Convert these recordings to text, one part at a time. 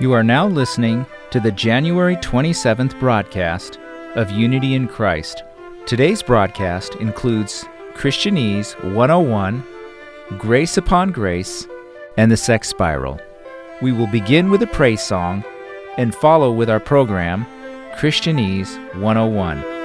You are now listening to the January 27th broadcast of Unity in Christ. Today's broadcast includes Christianese 101, Grace Upon Grace, and the Sex Spiral. We will begin with a praise song and follow with our program, Christianese 101.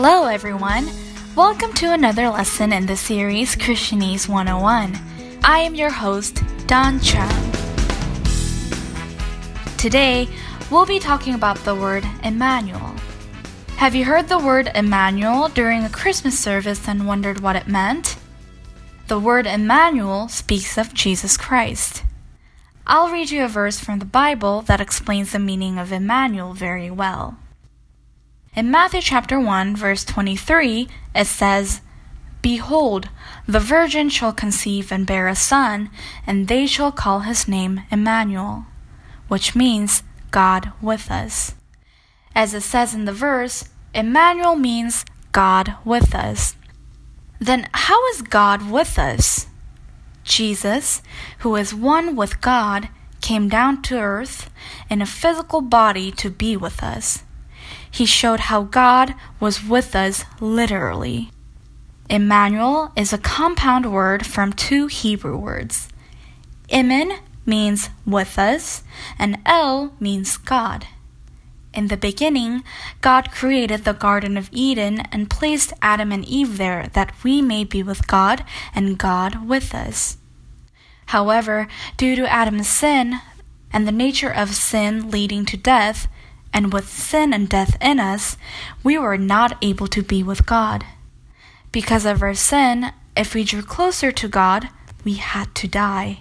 Hello, everyone. Welcome to another lesson in the series Christianese 101. I am your host, Don Chung. Today, we'll be talking about the word Emmanuel. Have you heard the word Emmanuel during a Christmas service and wondered what it meant? The word Emmanuel speaks of Jesus Christ. I'll read you a verse from the Bible that explains the meaning of Emmanuel very well. In Matthew chapter 1, verse 23, it says, Behold, the virgin shall conceive and bear a son, and they shall call his name Emmanuel, which means God with us. As it says in the verse, Emmanuel means God with us. Then how is God with us? Jesus, who is one with God, came down to earth in a physical body to be with us. He showed how God was with us literally. Emmanuel is a compound word from two Hebrew words. Imen means with us, and El means God. In the beginning, God created the Garden of Eden and placed Adam and Eve there that we may be with God and God with us. However, due to Adam's sin and the nature of sin leading to death, and with sin and death in us, we were not able to be with God. Because of our sin, if we drew closer to God, we had to die.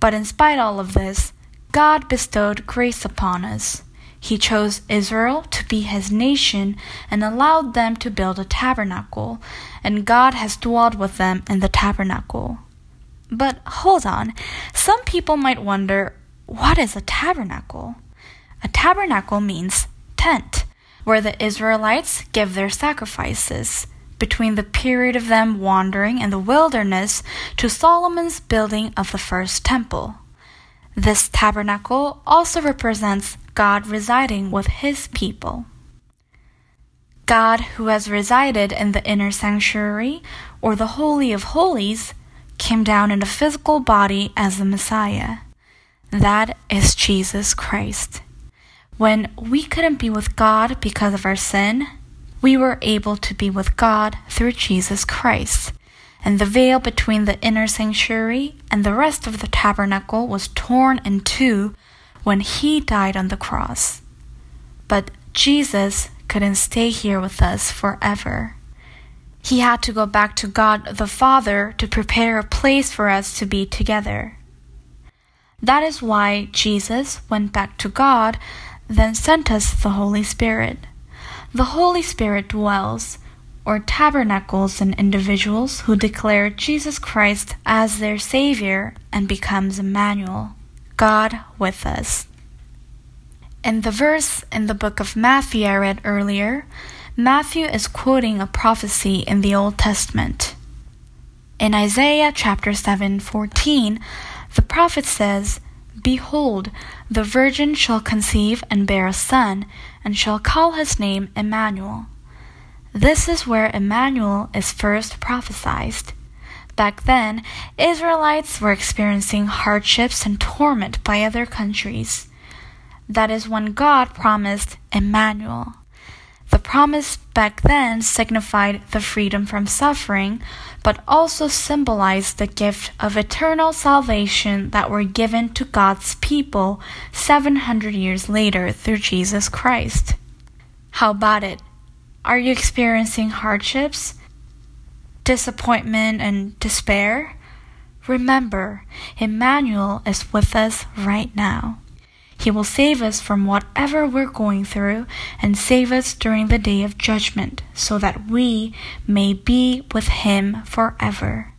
But in spite all of this, God bestowed grace upon us. He chose Israel to be his nation and allowed them to build a tabernacle, and God has dwelled with them in the tabernacle. But hold on, some people might wonder what is a tabernacle? A tabernacle means tent, where the Israelites give their sacrifices between the period of them wandering in the wilderness to Solomon's building of the first temple. This tabernacle also represents God residing with his people. God, who has resided in the inner sanctuary or the Holy of Holies, came down in a physical body as the Messiah. That is Jesus Christ. When we couldn't be with God because of our sin, we were able to be with God through Jesus Christ. And the veil between the inner sanctuary and the rest of the tabernacle was torn in two when he died on the cross. But Jesus couldn't stay here with us forever. He had to go back to God the Father to prepare a place for us to be together. That is why Jesus went back to God, then sent us the Holy Spirit. The Holy Spirit dwells or tabernacles in individuals who declare Jesus Christ as their Savior and becomes Emmanuel, God with us. In the verse in the book of Matthew I read earlier, Matthew is quoting a prophecy in the Old Testament. In Isaiah chapter 7:14, the prophet says, Behold, the virgin shall conceive and bear a son, and shall call his name Emmanuel. This is where Emmanuel is first prophesied. Back then, Israelites were experiencing hardships and torment by other countries. That is when God promised Emmanuel. The promise back then signified the freedom from suffering, but also symbolized the gift of eternal salvation that were given to God's people 700 years later through Jesus Christ. How about it? Are you experiencing hardships, disappointment, and despair? Remember, Emmanuel is with us right now. He will save us from whatever we're going through and save us during the day of judgment so that we may be with Him forever.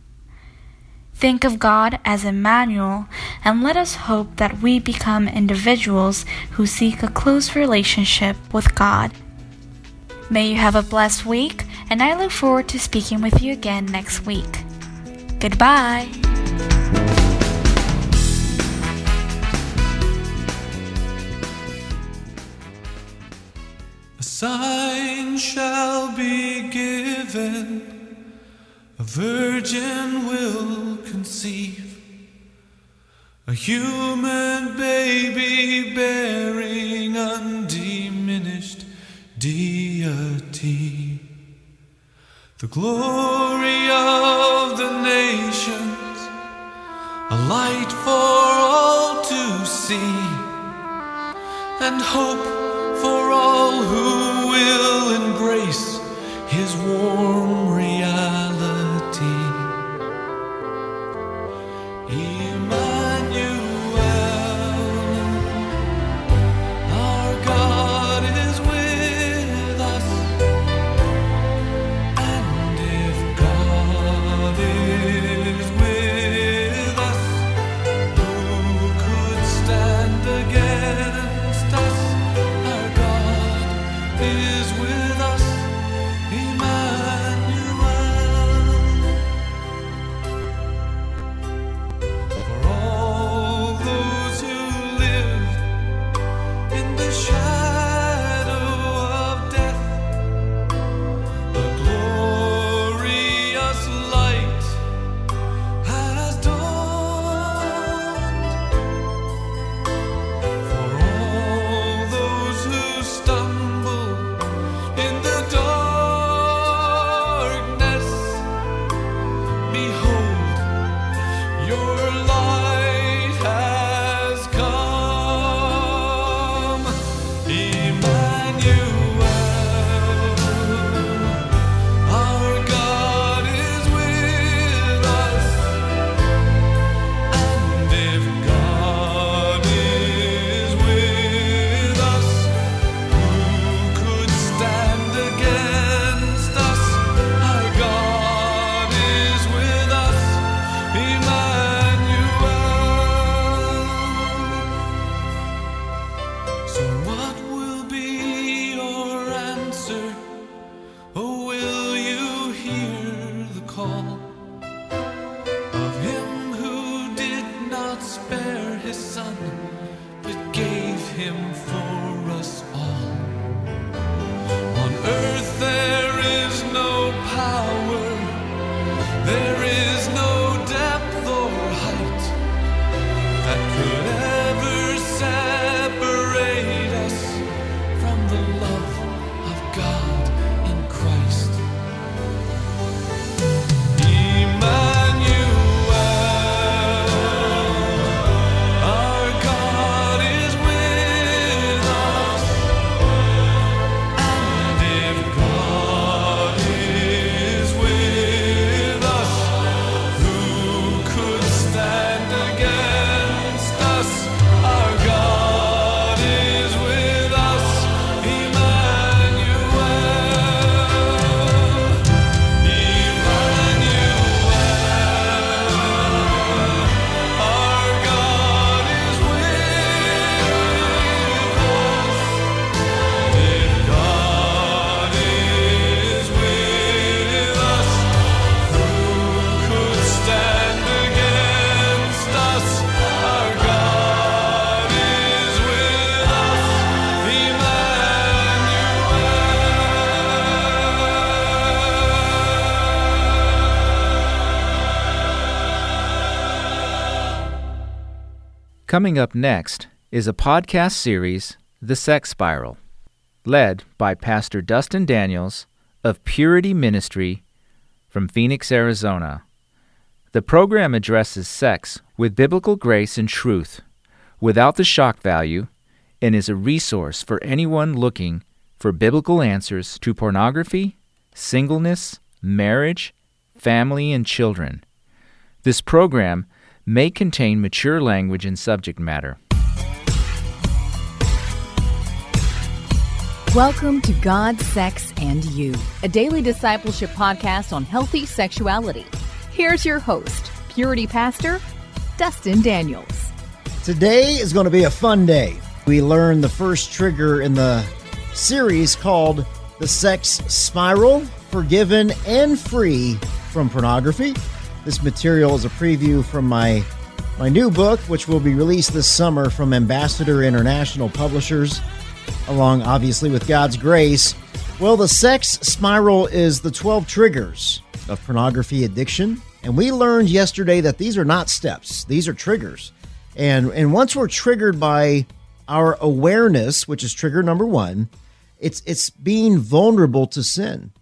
Think of God as Emmanuel and let us hope that we become individuals who seek a close relationship with God. May you have a blessed week, and I look forward to speaking with you again next week. Goodbye. Sign shall be given, a virgin will conceive, a human baby bearing undiminished deity. The glory of the nations, a light for all to see. and hope for all who will embrace his warm reality. Call? Coming up next is a podcast series, The Sex Spiral, led by Pastor Dustin Daniels of Purity Ministry from Phoenix, Arizona. The program addresses sex with biblical grace and truth, without the shock value, and is a resource for anyone looking for biblical answers to pornography, singleness, marriage, family, and children. This program may contain mature language and subject matter. Welcome to God, Sex, and You, a daily discipleship podcast on healthy sexuality. Here's your host, Purity Pastor Dustin Daniels. Today is going to be a fun day. We learn the first trigger in the series called The Sex Spiral Forgiven and Free from Pornography. This material is a preview from my my new book, which will be released this summer from Ambassador International Publishers, along obviously with God's grace. Well, the sex spiral is the 12 triggers of pornography addiction. And we learned yesterday that these are not steps, these are triggers. And, and once we're triggered by our awareness, which is trigger number one, it's, it's being vulnerable to sin.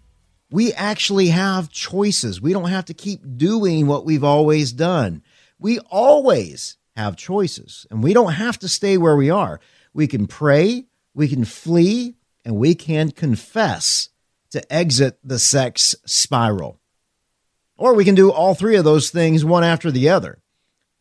We actually have choices. We don't have to keep doing what we've always done. We always have choices, and we don't have to stay where we are. we can pray, we can flee, and we can confess to exit the sex spiral. Or we can do all three of those things one after the other.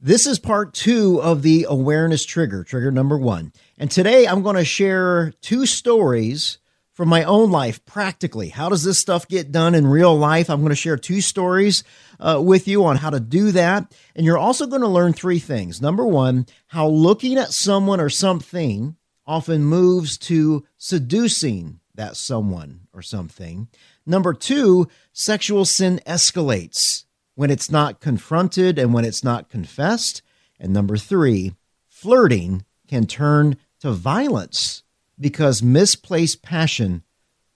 This is part two of the awareness trigger, trigger number one. And today I'm going to share two stories from my own life practically. How does this stuff get done in real life? I'm going to share two stories uh, with you on how to do that. And you're also going to learn three things. Number one, how looking at someone or something often moves to seducing that someone or something. Number two, sexual sin escalates when it's not confronted and when it's not confessed. And number three, flirting can turn to violence because misplaced passion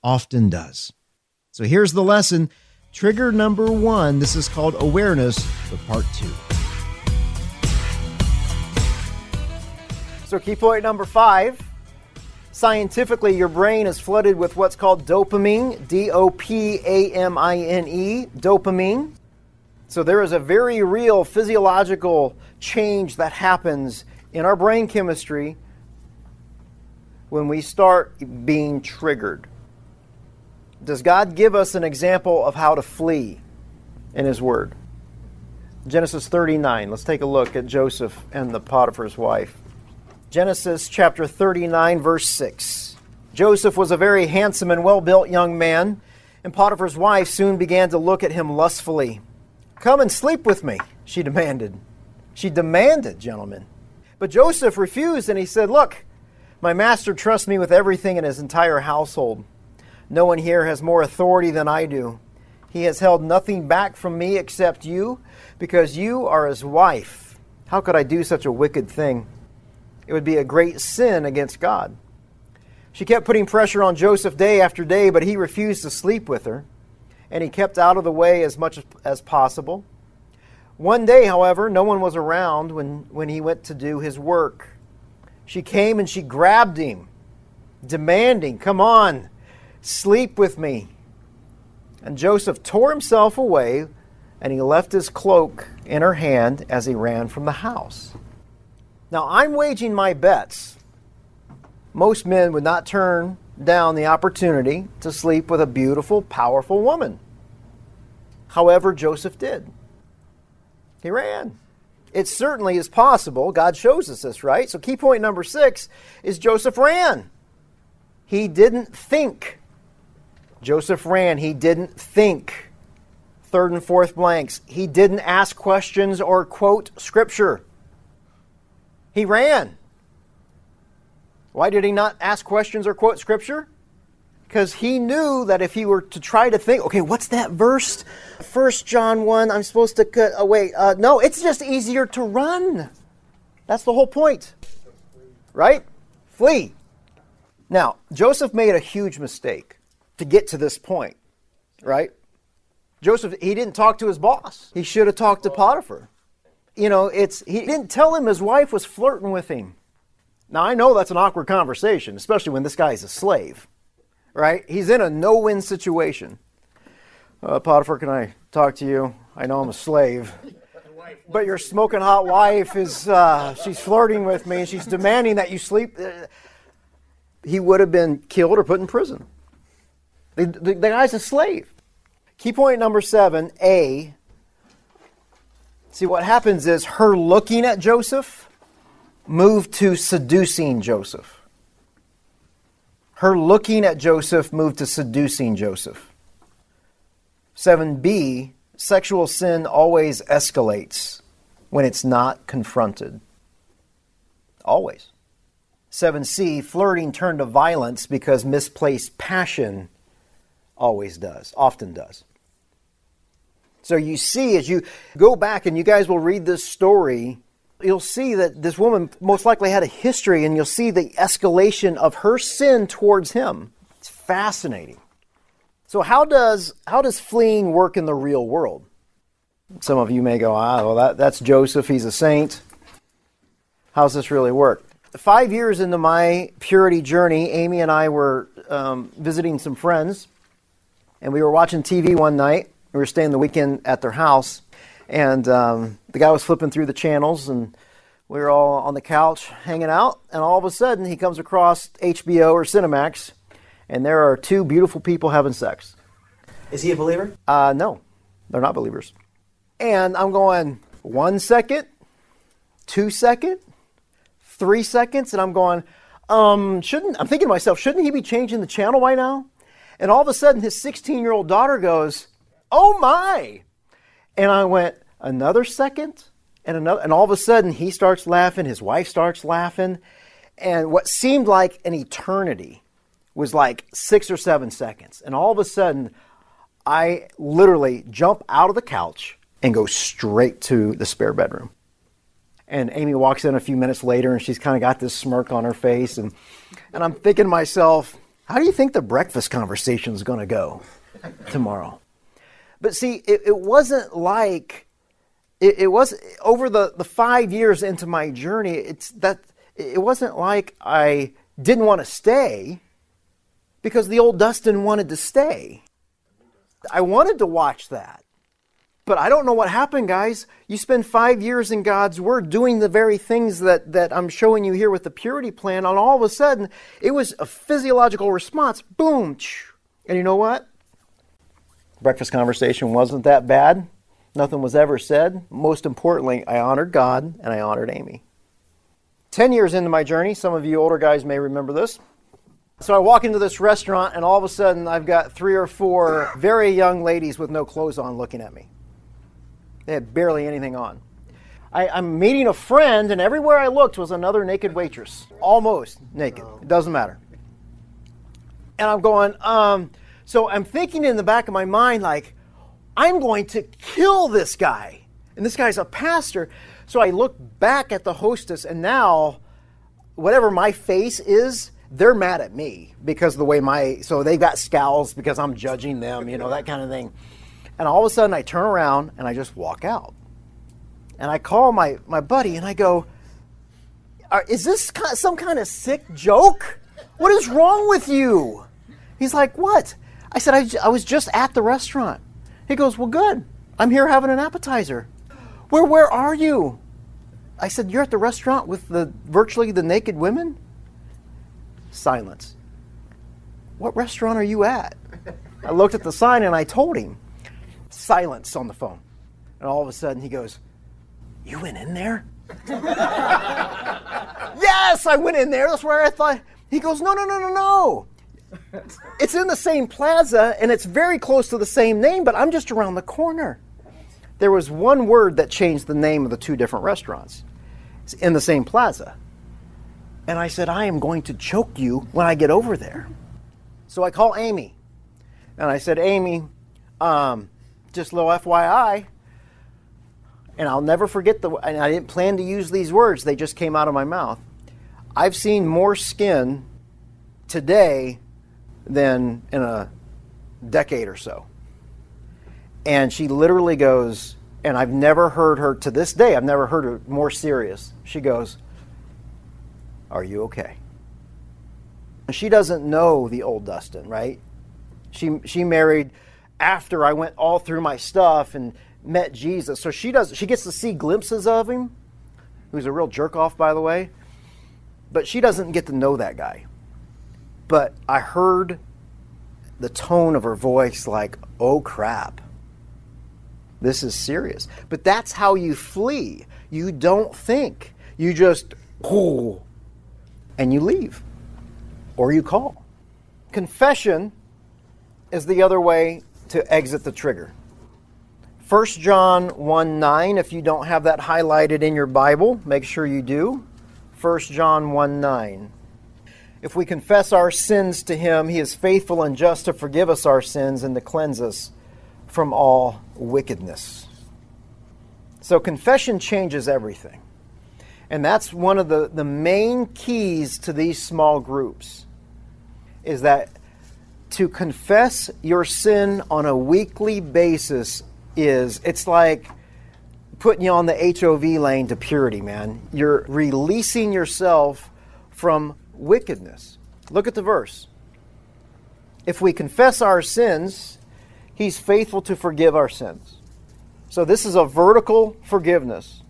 often does. So here's the lesson. Trigger number one. This is called awareness for part two. So, key point number five scientifically, your brain is flooded with what's called dopamine, D O P A M I N E, dopamine. So, there is a very real physiological change that happens in our brain chemistry when we start being triggered. Does God give us an example of how to flee in His Word? Genesis 39. Let's take a look at Joseph and the Potiphar's wife. Genesis chapter 39, verse 6. Joseph was a very handsome and well built young man, and Potiphar's wife soon began to look at him lustfully. Come and sleep with me, she demanded. She demanded, gentlemen. But Joseph refused, and he said, Look, my master trusts me with everything in his entire household. No one here has more authority than I do. He has held nothing back from me except you, because you are his wife. How could I do such a wicked thing? It would be a great sin against God. She kept putting pressure on Joseph day after day, but he refused to sleep with her, and he kept out of the way as much as possible. One day, however, no one was around when, when he went to do his work. She came and she grabbed him, demanding, Come on, sleep with me. And Joseph tore himself away, and he left his cloak in her hand as he ran from the house. Now, I'm waging my bets. Most men would not turn down the opportunity to sleep with a beautiful, powerful woman. However, Joseph did. He ran. It certainly is possible. God shows us this, right? So, key point number six is Joseph ran. He didn't think. Joseph ran. He didn't think. Third and fourth blanks. He didn't ask questions or quote scripture. He ran. Why did he not ask questions or quote scripture? Because he knew that if he were to try to think, okay, what's that verse? First John 1, I'm supposed to cut, oh, wait, uh, no, it's just easier to run. That's the whole point. Right? Flee. Now, Joseph made a huge mistake to get to this point, right? Joseph, he didn't talk to his boss. He should have talked to Potiphar you know, it's he didn't tell him his wife was flirting with him. Now I know that's an awkward conversation, especially when this guy's a slave, right? He's in a no-win situation. Uh, Potiphar, can I talk to you? I know I'm a slave, but your smoking hot wife is uh, she's flirting with me. And she's demanding that you sleep. Uh, he would have been killed or put in prison. The, the, the guy's a slave. Key point number seven: A See, what happens is her looking at Joseph moved to seducing Joseph. Her looking at Joseph moved to seducing Joseph. 7b, sexual sin always escalates when it's not confronted. Always. 7c, flirting turned to violence because misplaced passion always does, often does. So you see, as you go back and you guys will read this story, you'll see that this woman most likely had a history, and you'll see the escalation of her sin towards him. It's fascinating. So how does how does fleeing work in the real world? Some of you may go, ah, well, that, that's Joseph. He's a saint. How's this really work? Five years into my purity journey, Amy and I were um, visiting some friends, and we were watching TV one night, we were staying the weekend at their house, and um, the guy was flipping through the channels, and We were all on the couch hanging out, and all of a sudden he comes across HBO or Cinemax, and there are two beautiful people having sex. Is he a believer? Uh, no, they're not believers. And I'm going one second, two second, three seconds, and I'm going, um, shouldn't I'm thinking to myself, shouldn't he be changing the channel by now? And all of a sudden, his 16 year old daughter goes, "Oh my!" And I went another second, and another, and all of a sudden he starts laughing. His wife starts laughing, and what seemed like an eternity was like six or seven seconds. And all of a sudden, I literally jump out of the couch and go straight to the spare bedroom. And Amy walks in a few minutes later and she's kind of got this smirk on her face. And, and I'm thinking to myself, how do you think the breakfast conversation is going to go tomorrow? But see, it, it wasn't like, it, it was over the, the five years into my journey, it's that it wasn't like I didn't want to stay because the old Dustin wanted to stay. I wanted to watch that. But I don't know what happened, guys. You spend five years in God's Word doing the very things that, that I'm showing you here with the purity plan, and all of a sudden, it was a physiological response. Boom! And you know what? Breakfast conversation wasn't that bad. Nothing was ever said. Most importantly, I honored God and I honored Amy. Ten years into my journey, some of you older guys may remember this. So I walk into this restaurant, and all of a sudden, I've got three or four very young ladies with no clothes on looking at me. They had barely anything on. I, I'm meeting a friend, and everywhere I looked was another naked waitress, almost naked. It doesn't matter. And I'm going, um, so I'm thinking in the back of my mind, like, I'm going to kill this guy. And this guy's a pastor. So I look back at the hostess, and now, whatever my face is, they're mad at me because the way my, so they've got scowls because I'm judging them, you know, that kind of thing. And all of a sudden, I turn around and I just walk out. And I call my, my buddy and I go, Is this some kind of sick joke? What is wrong with you? He's like, What? I said, I, was just at the restaurant. He goes, Well, good. I'm here having an appetizer. Where, where are you? I said, You're at the restaurant with the virtually the naked women? Silence. What restaurant are you at? I looked at the sign and I told him. Silence on the phone. And all of a sudden he goes, You went in there? yes, I went in there. That's where I thought. He goes, No, no, no, no, no. It's in the same plaza and it's very close to the same name, but I'm just around the corner. There was one word that changed the name of the two different restaurants It's in the same plaza. And I said, I am going to choke you when I get over there. So I call Amy. And I said, Amy, um, just little FYI, and I'll never forget the, and I didn't plan to use these words, they just came out of my mouth. I've seen more skin today than in a decade or so. And she literally goes, and I've never heard her to this day, I've never heard her more serious. She goes, Are you okay? She doesn't know the old Dustin, right? She she married after I went all through my stuff and met Jesus. So she does she gets to see glimpses of him, who's a real jerk off by the way. But she doesn't get to know that guy. But I heard the tone of her voice like, "Oh crap. This is serious." But that's how you flee. You don't think. You just oh and you leave or you call. Confession is the other way to exit the trigger. 1 John 1 9, if you don't have that highlighted in your Bible, make sure you do. 1 John 1 9. If we confess our sins to him, he is faithful and just to forgive us our sins and to cleanse us from all wickedness. So, confession changes everything. And that's one of the, the main keys to these small groups is that to confess your sin on a weekly basis is it's like putting you on the HOV lane to purity, man. You're releasing yourself from wickedness. Look at the verse. If we confess our sins, he's faithful to forgive our sins. So this is a vertical forgiveness.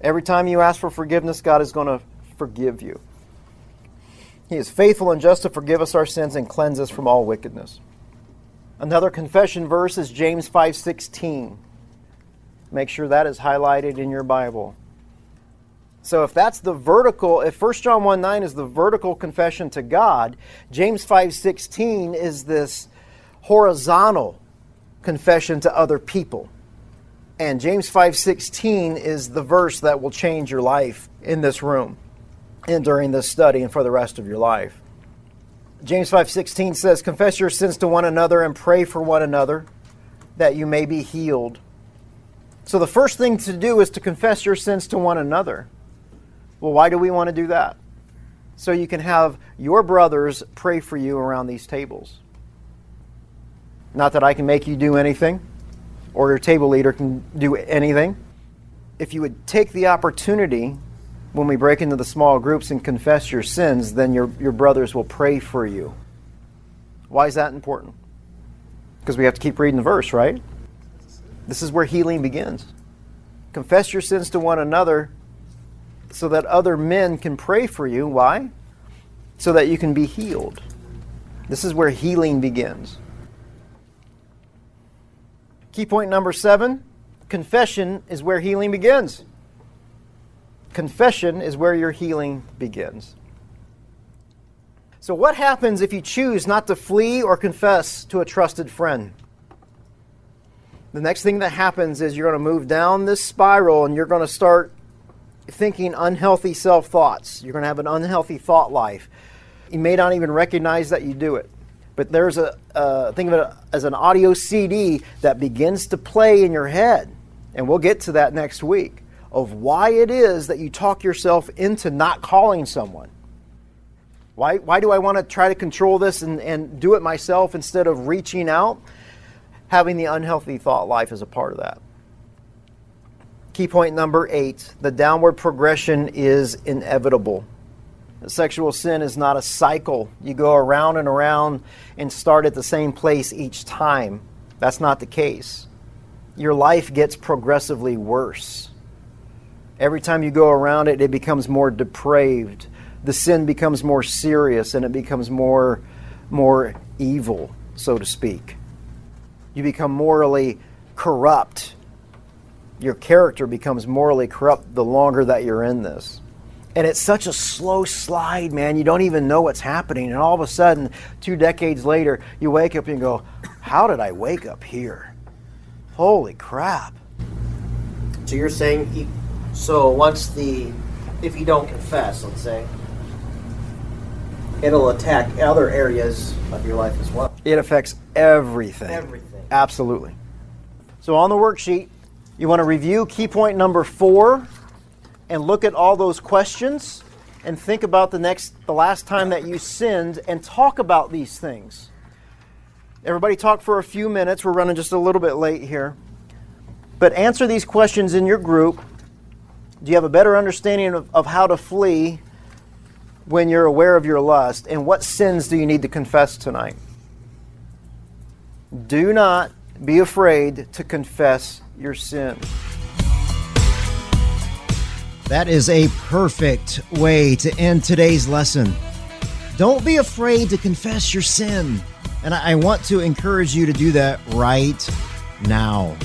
Every time you ask for forgiveness, God is going to forgive you. He is faithful and just to forgive us our sins and cleanse us from all wickedness. Another confession verse is James 5:16. Make sure that is highlighted in your Bible. So if that's the vertical, if 1 John 1 9 is the vertical confession to God, James 5:16 is this horizontal confession to other people. And James 5:16 is the verse that will change your life in this room and during this study and for the rest of your life. James 5:16 says, "Confess your sins to one another and pray for one another that you may be healed." So the first thing to do is to confess your sins to one another. Well, why do we want to do that? So you can have your brothers pray for you around these tables. Not that I can make you do anything or your table leader can do anything. If you would take the opportunity when we break into the small groups and confess your sins, then your, your brothers will pray for you. Why is that important? Because we have to keep reading the verse, right? This is where healing begins. Confess your sins to one another so that other men can pray for you. Why? So that you can be healed. This is where healing begins. Key point number seven confession is where healing begins. Confession is where your healing begins. So, what happens if you choose not to flee or confess to a trusted friend? The next thing that happens is you're going to move down this spiral and you're going to start thinking unhealthy self thoughts. You're going to have an unhealthy thought life. You may not even recognize that you do it. But there's a, uh, think of it as an audio CD that begins to play in your head. And we'll get to that next week of why it is that you talk yourself into not calling someone. Why, why do I want to try to control this and, and do it myself instead of reaching out? Having the unhealthy thought life is a part of that. Key point number eight the downward progression is inevitable. Sexual sin is not a cycle. You go around and around and start at the same place each time. That's not the case. Your life gets progressively worse. Every time you go around it, it becomes more depraved. The sin becomes more serious and it becomes more, more evil, so to speak. You become morally corrupt. Your character becomes morally corrupt the longer that you're in this. And it's such a slow slide, man. You don't even know what's happening. And all of a sudden, two decades later, you wake up and go, How did I wake up here? Holy crap. So you're saying, you- so once the, if you don't confess, let's say, it'll attack other areas of your life as well. It affects everything. Everything. Absolutely. So on the worksheet, you want to review key point number four and look at all those questions and think about the next the last time that you sinned and talk about these things. Everybody talk for a few minutes. We're running just a little bit late here. But answer these questions in your group. Do you have a better understanding of, of how to flee when you're aware of your lust? And what sins do you need to confess tonight? Do not be afraid to confess your sin. That is a perfect way to end today's lesson. Don't be afraid to confess your sin. And I want to encourage you to do that right now.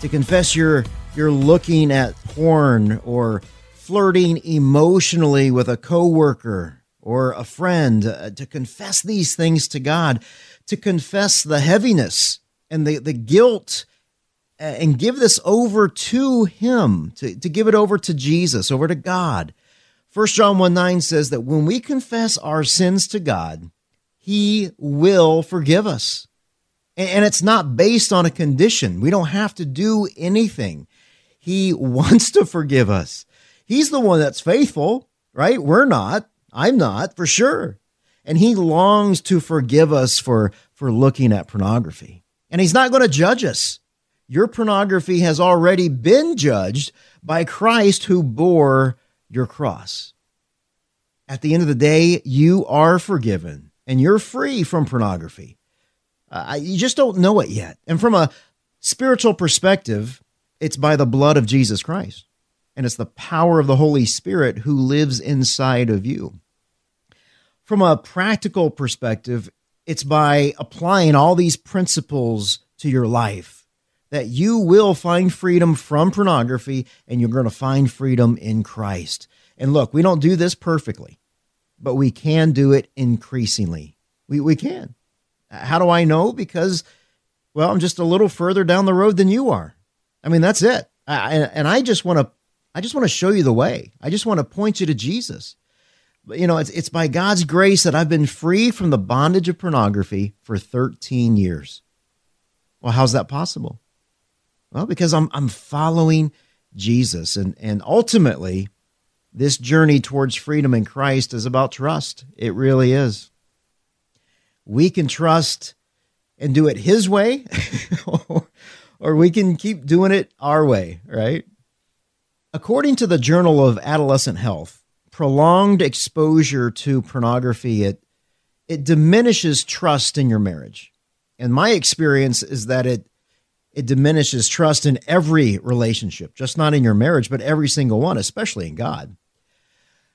To confess you're, you're looking at porn or flirting emotionally with a coworker or a friend, uh, to confess these things to God, to confess the heaviness and the, the guilt and give this over to him to, to give it over to jesus over to god. 1 john 1 9 says that when we confess our sins to god he will forgive us. And, and it's not based on a condition. We don't have to do anything. He wants to forgive us. He's the one that's faithful right? We're not. I'm not for sure. And he longs to forgive us for for looking at pornography. And he's not going to judge us your pornography has already been judged by Christ who bore your cross. At the end of the day, you are forgiven and you're free from pornography. Uh, you just don't know it yet. And from a spiritual perspective, it's by the blood of Jesus Christ. and it's the power of the Holy Spirit who lives inside of you. From a practical perspective, it's by applying all these principles to your life that you will find freedom from pornography and you're going to find freedom in Christ. And look, we don't do this perfectly, but we can do it increasingly. We, we can. How do I know? Because, well, I'm just a little further down the road than you are. I mean, that's it. I, and I just want to, I just want to show you the way. I just want to point you to Jesus. You know, it's, it's by God's grace that I've been free from the bondage of pornography for 13 years. Well, how's that possible? Well, because I'm, I'm following Jesus. And, and ultimately, this journey towards freedom in Christ is about trust. It really is. We can trust and do it His way, or we can keep doing it our way, right? According to the Journal of Adolescent Health, prolonged exposure to pornography it it diminishes trust in your marriage. And my experience is that it it diminishes trust in every relationship, just not in your marriage, but every single one, especially in God.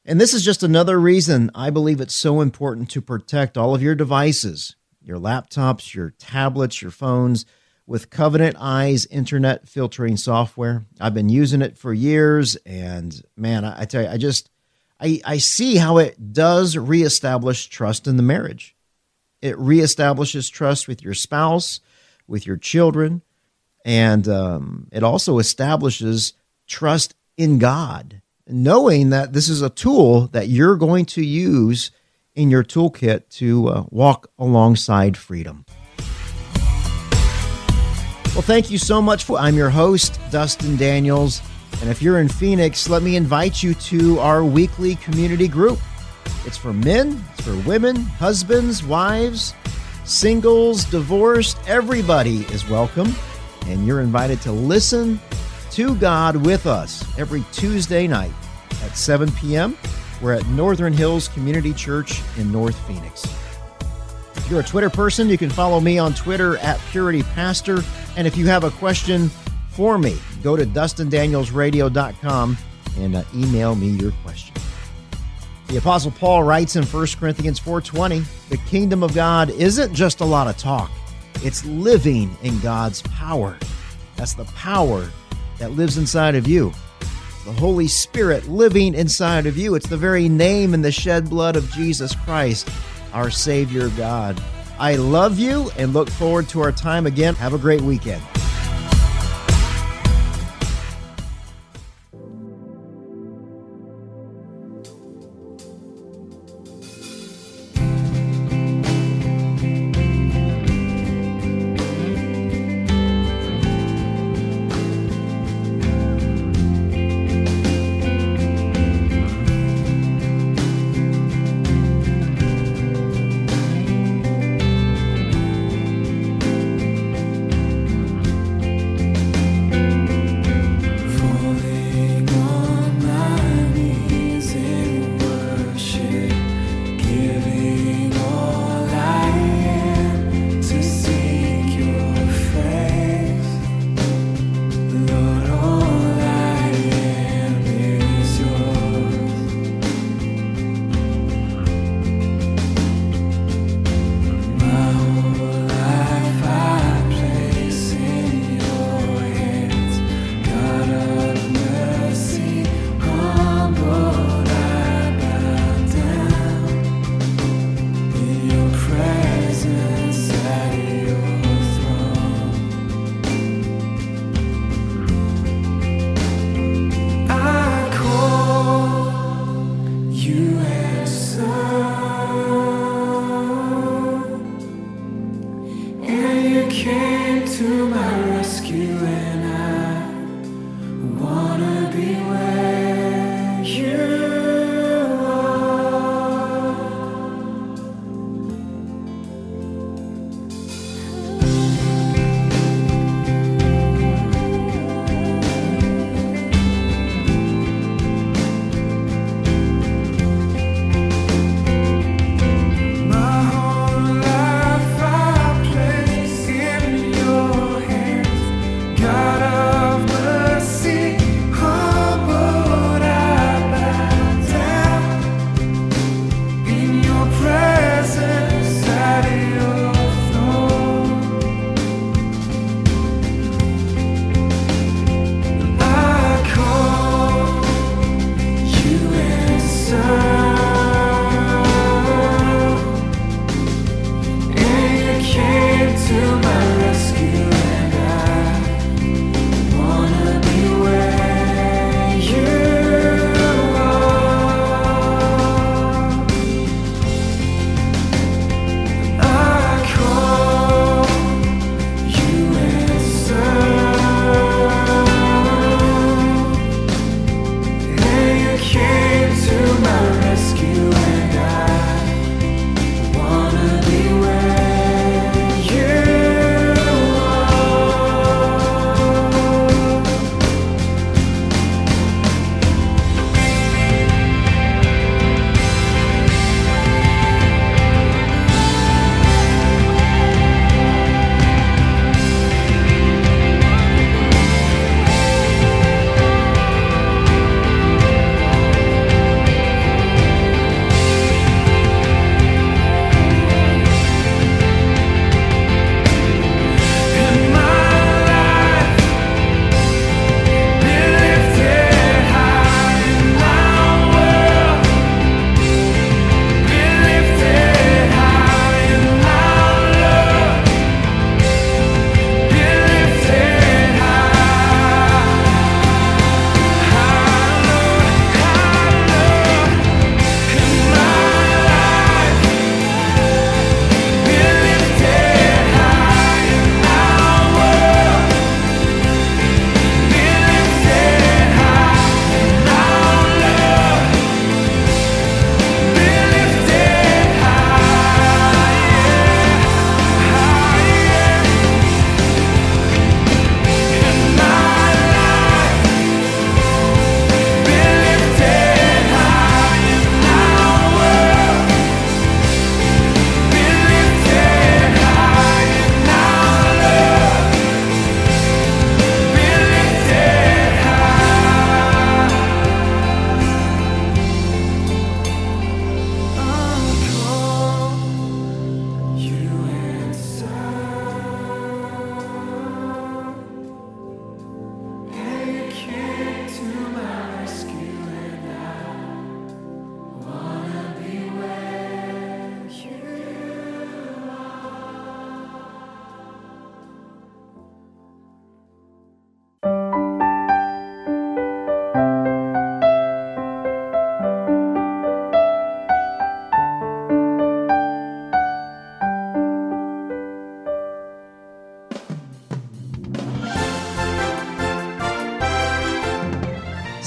And this is just another reason I believe it's so important to protect all of your devices, your laptops, your tablets, your phones with Covenant Eyes internet filtering software. I've been using it for years and man, I, tell you, I just I, I see how it does reestablish trust in the marriage. It reestablishes trust with your spouse, with your children, and um, it also establishes trust in God, knowing that this is a tool that you're going to use in your toolkit to uh, walk alongside freedom. Well, thank you so much for. I'm your host, Dustin Daniels. And if you're in Phoenix, let me invite you to our weekly community group. It's for men, it's for women, husbands, wives, singles, divorced. Everybody is welcome. And you're invited to listen to God with us every Tuesday night at 7 p.m. We're at Northern Hills Community Church in North Phoenix. If you're a Twitter person, you can follow me on Twitter at Purity Pastor. And if you have a question for me, go to dustindanielsradio.com and uh, email me your question. The apostle Paul writes in 1 Corinthians 4:20, "The kingdom of God isn't just a lot of talk. It's living in God's power. That's the power that lives inside of you. The Holy Spirit living inside of you. It's the very name and the shed blood of Jesus Christ, our Savior God. I love you and look forward to our time again. Have a great weekend.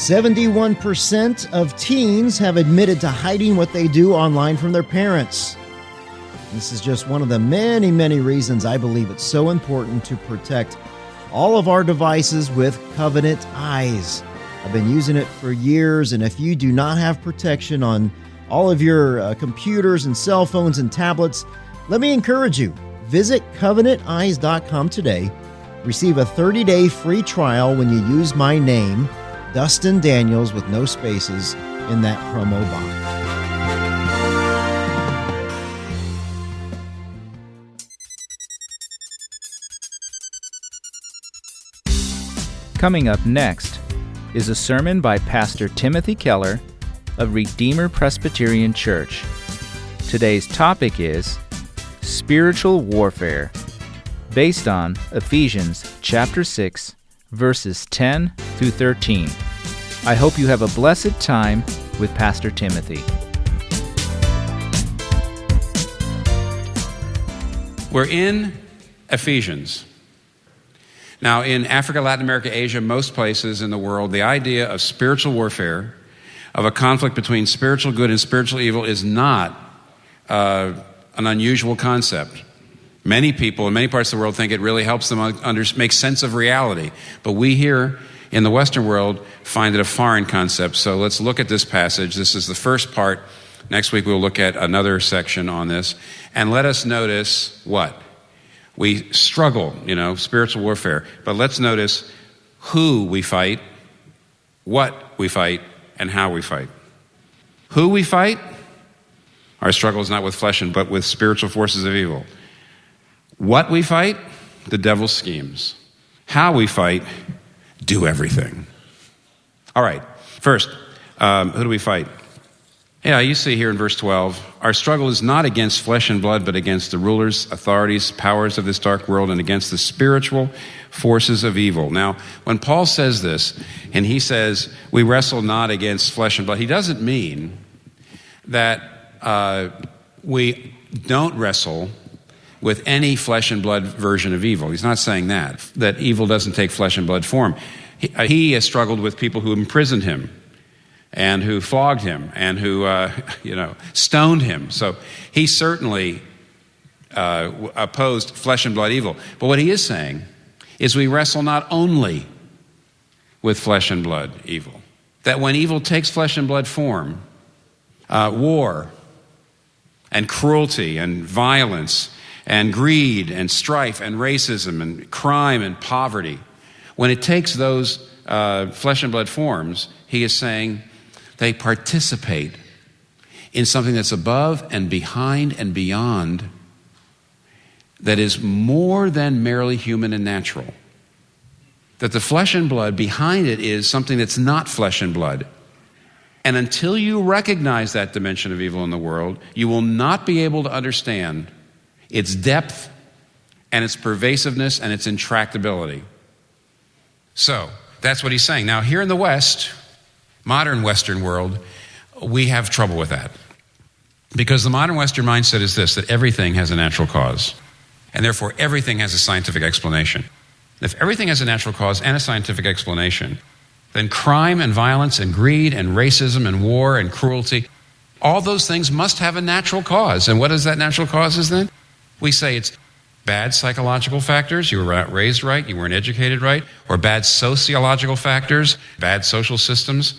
71% of teens have admitted to hiding what they do online from their parents. This is just one of the many, many reasons I believe it's so important to protect all of our devices with Covenant Eyes. I've been using it for years, and if you do not have protection on all of your uh, computers and cell phones and tablets, let me encourage you. Visit covenanteyes.com today. Receive a 30 day free trial when you use my name, Dustin Daniels, with no spaces in that promo box. Coming up next is a sermon by Pastor Timothy Keller of Redeemer Presbyterian Church. Today's topic is spiritual warfare, based on Ephesians chapter 6, verses 10 through 13. I hope you have a blessed time with Pastor Timothy. We're in Ephesians. Now, in Africa, Latin America, Asia, most places in the world, the idea of spiritual warfare, of a conflict between spiritual good and spiritual evil, is not uh, an unusual concept. Many people in many parts of the world think it really helps them under, make sense of reality. But we here in the Western world find it a foreign concept. So let's look at this passage. This is the first part. Next week we'll look at another section on this. And let us notice what? We struggle, you know, spiritual warfare. But let's notice who we fight, what we fight, and how we fight. Who we fight? Our struggle is not with flesh and but with spiritual forces of evil. What we fight? The devil's schemes. How we fight? Do everything. All right. First, um, who do we fight? Yeah, you see here in verse 12, our struggle is not against flesh and blood, but against the rulers, authorities, powers of this dark world, and against the spiritual forces of evil. Now, when Paul says this, and he says, we wrestle not against flesh and blood, he doesn't mean that uh, we don't wrestle with any flesh and blood version of evil. He's not saying that, that evil doesn't take flesh and blood form. He, uh, he has struggled with people who imprisoned him and who flogged him and who, uh, you know, stoned him. So he certainly uh, opposed flesh and blood evil. But what he is saying is we wrestle not only with flesh and blood evil, that when evil takes flesh and blood form, uh, war and cruelty and violence and greed and strife and racism and crime and poverty, when it takes those uh, flesh and blood forms, he is saying they participate in something that's above and behind and beyond that is more than merely human and natural. That the flesh and blood behind it is something that's not flesh and blood. And until you recognize that dimension of evil in the world, you will not be able to understand its depth and its pervasiveness and its intractability. So, that's what he's saying. Now, here in the West, modern Western world, we have trouble with that. Because the modern Western mindset is this that everything has a natural cause, and therefore everything has a scientific explanation. If everything has a natural cause and a scientific explanation, then crime and violence and greed and racism and war and cruelty, all those things must have a natural cause. And what is that natural cause is then? We say it's bad psychological factors, you were not raised right, you weren't educated right, or bad sociological factors, bad social systems.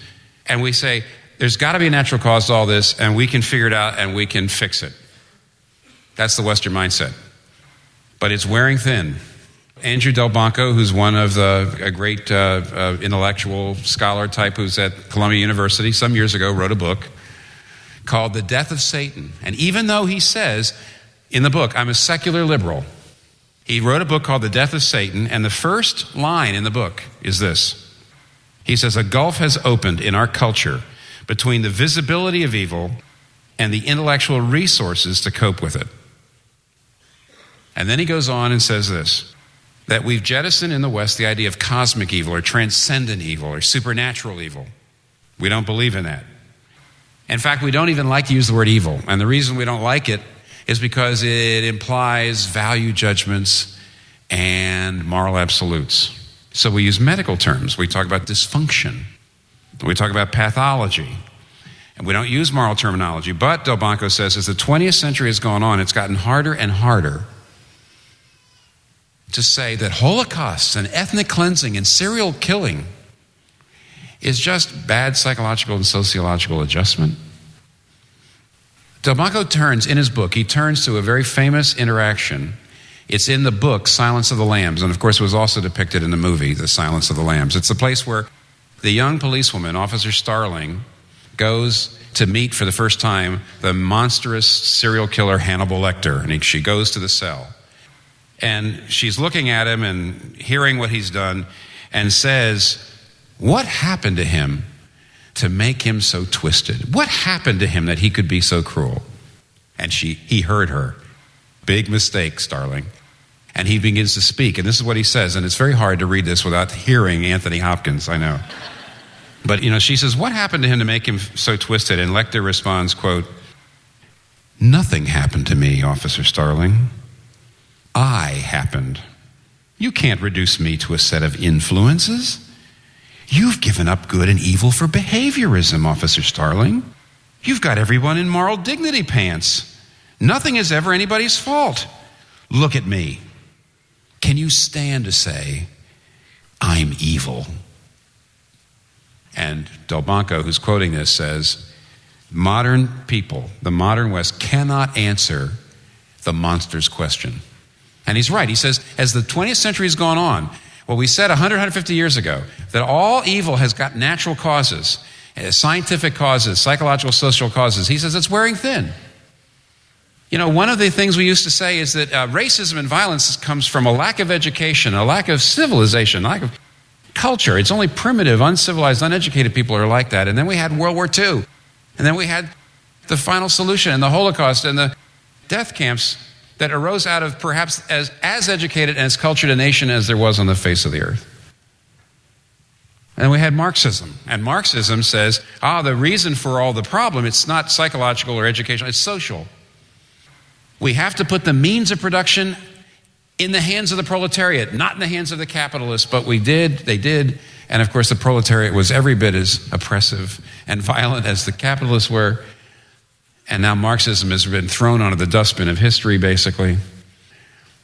And we say, there's got to be a natural cause to all this, and we can figure it out and we can fix it. That's the Western mindset. But it's wearing thin. Andrew Delbanco, who's one of the a great uh, uh, intellectual scholar type who's at Columbia University, some years ago wrote a book called The Death of Satan. And even though he says in the book, I'm a secular liberal, he wrote a book called The Death of Satan, and the first line in the book is this. He says, A gulf has opened in our culture between the visibility of evil and the intellectual resources to cope with it. And then he goes on and says this that we've jettisoned in the West the idea of cosmic evil or transcendent evil or supernatural evil. We don't believe in that. In fact, we don't even like to use the word evil. And the reason we don't like it is because it implies value judgments and moral absolutes. So we use medical terms. We talk about dysfunction. We talk about pathology. And we don't use moral terminology. But, Delbanco says, as the 20th century has gone on, it's gotten harder and harder to say that holocausts and ethnic cleansing and serial killing is just bad psychological and sociological adjustment. Delbanco turns, in his book, he turns to a very famous interaction. It's in the book, Silence of the Lambs, and of course, it was also depicted in the movie, The Silence of the Lambs. It's the place where the young policewoman, Officer Starling, goes to meet for the first time the monstrous serial killer Hannibal Lecter, and she goes to the cell. And she's looking at him and hearing what he's done and says, What happened to him to make him so twisted? What happened to him that he could be so cruel? And she, he heard her. Big mistake, Starling. And he begins to speak. And this is what he says. And it's very hard to read this without hearing Anthony Hopkins, I know. But, you know, she says, What happened to him to make him so twisted? And Lecter responds, quote, Nothing happened to me, Officer Starling. I happened. You can't reduce me to a set of influences. You've given up good and evil for behaviorism, Officer Starling. You've got everyone in moral dignity pants. Nothing is ever anybody's fault. Look at me. Can you stand to say, I'm evil? And Delbanco, who's quoting this, says, Modern people, the modern West, cannot answer the monster's question. And he's right. He says, as the 20th century has gone on, well, we said 100, 150 years ago that all evil has got natural causes, uh, scientific causes, psychological, social causes. He says it's wearing thin. You know, one of the things we used to say is that uh, racism and violence comes from a lack of education, a lack of civilization, a lack of culture. It's only primitive, uncivilized, uneducated people are like that. And then we had World War II. And then we had the final solution and the Holocaust and the death camps that arose out of perhaps as, as educated and as cultured a nation as there was on the face of the earth. And we had Marxism. And Marxism says, ah, the reason for all the problem, it's not psychological or educational, it's social. We have to put the means of production in the hands of the proletariat, not in the hands of the capitalists, but we did, they did. And of course, the proletariat was every bit as oppressive and violent as the capitalists were. And now Marxism has been thrown onto the dustbin of history, basically.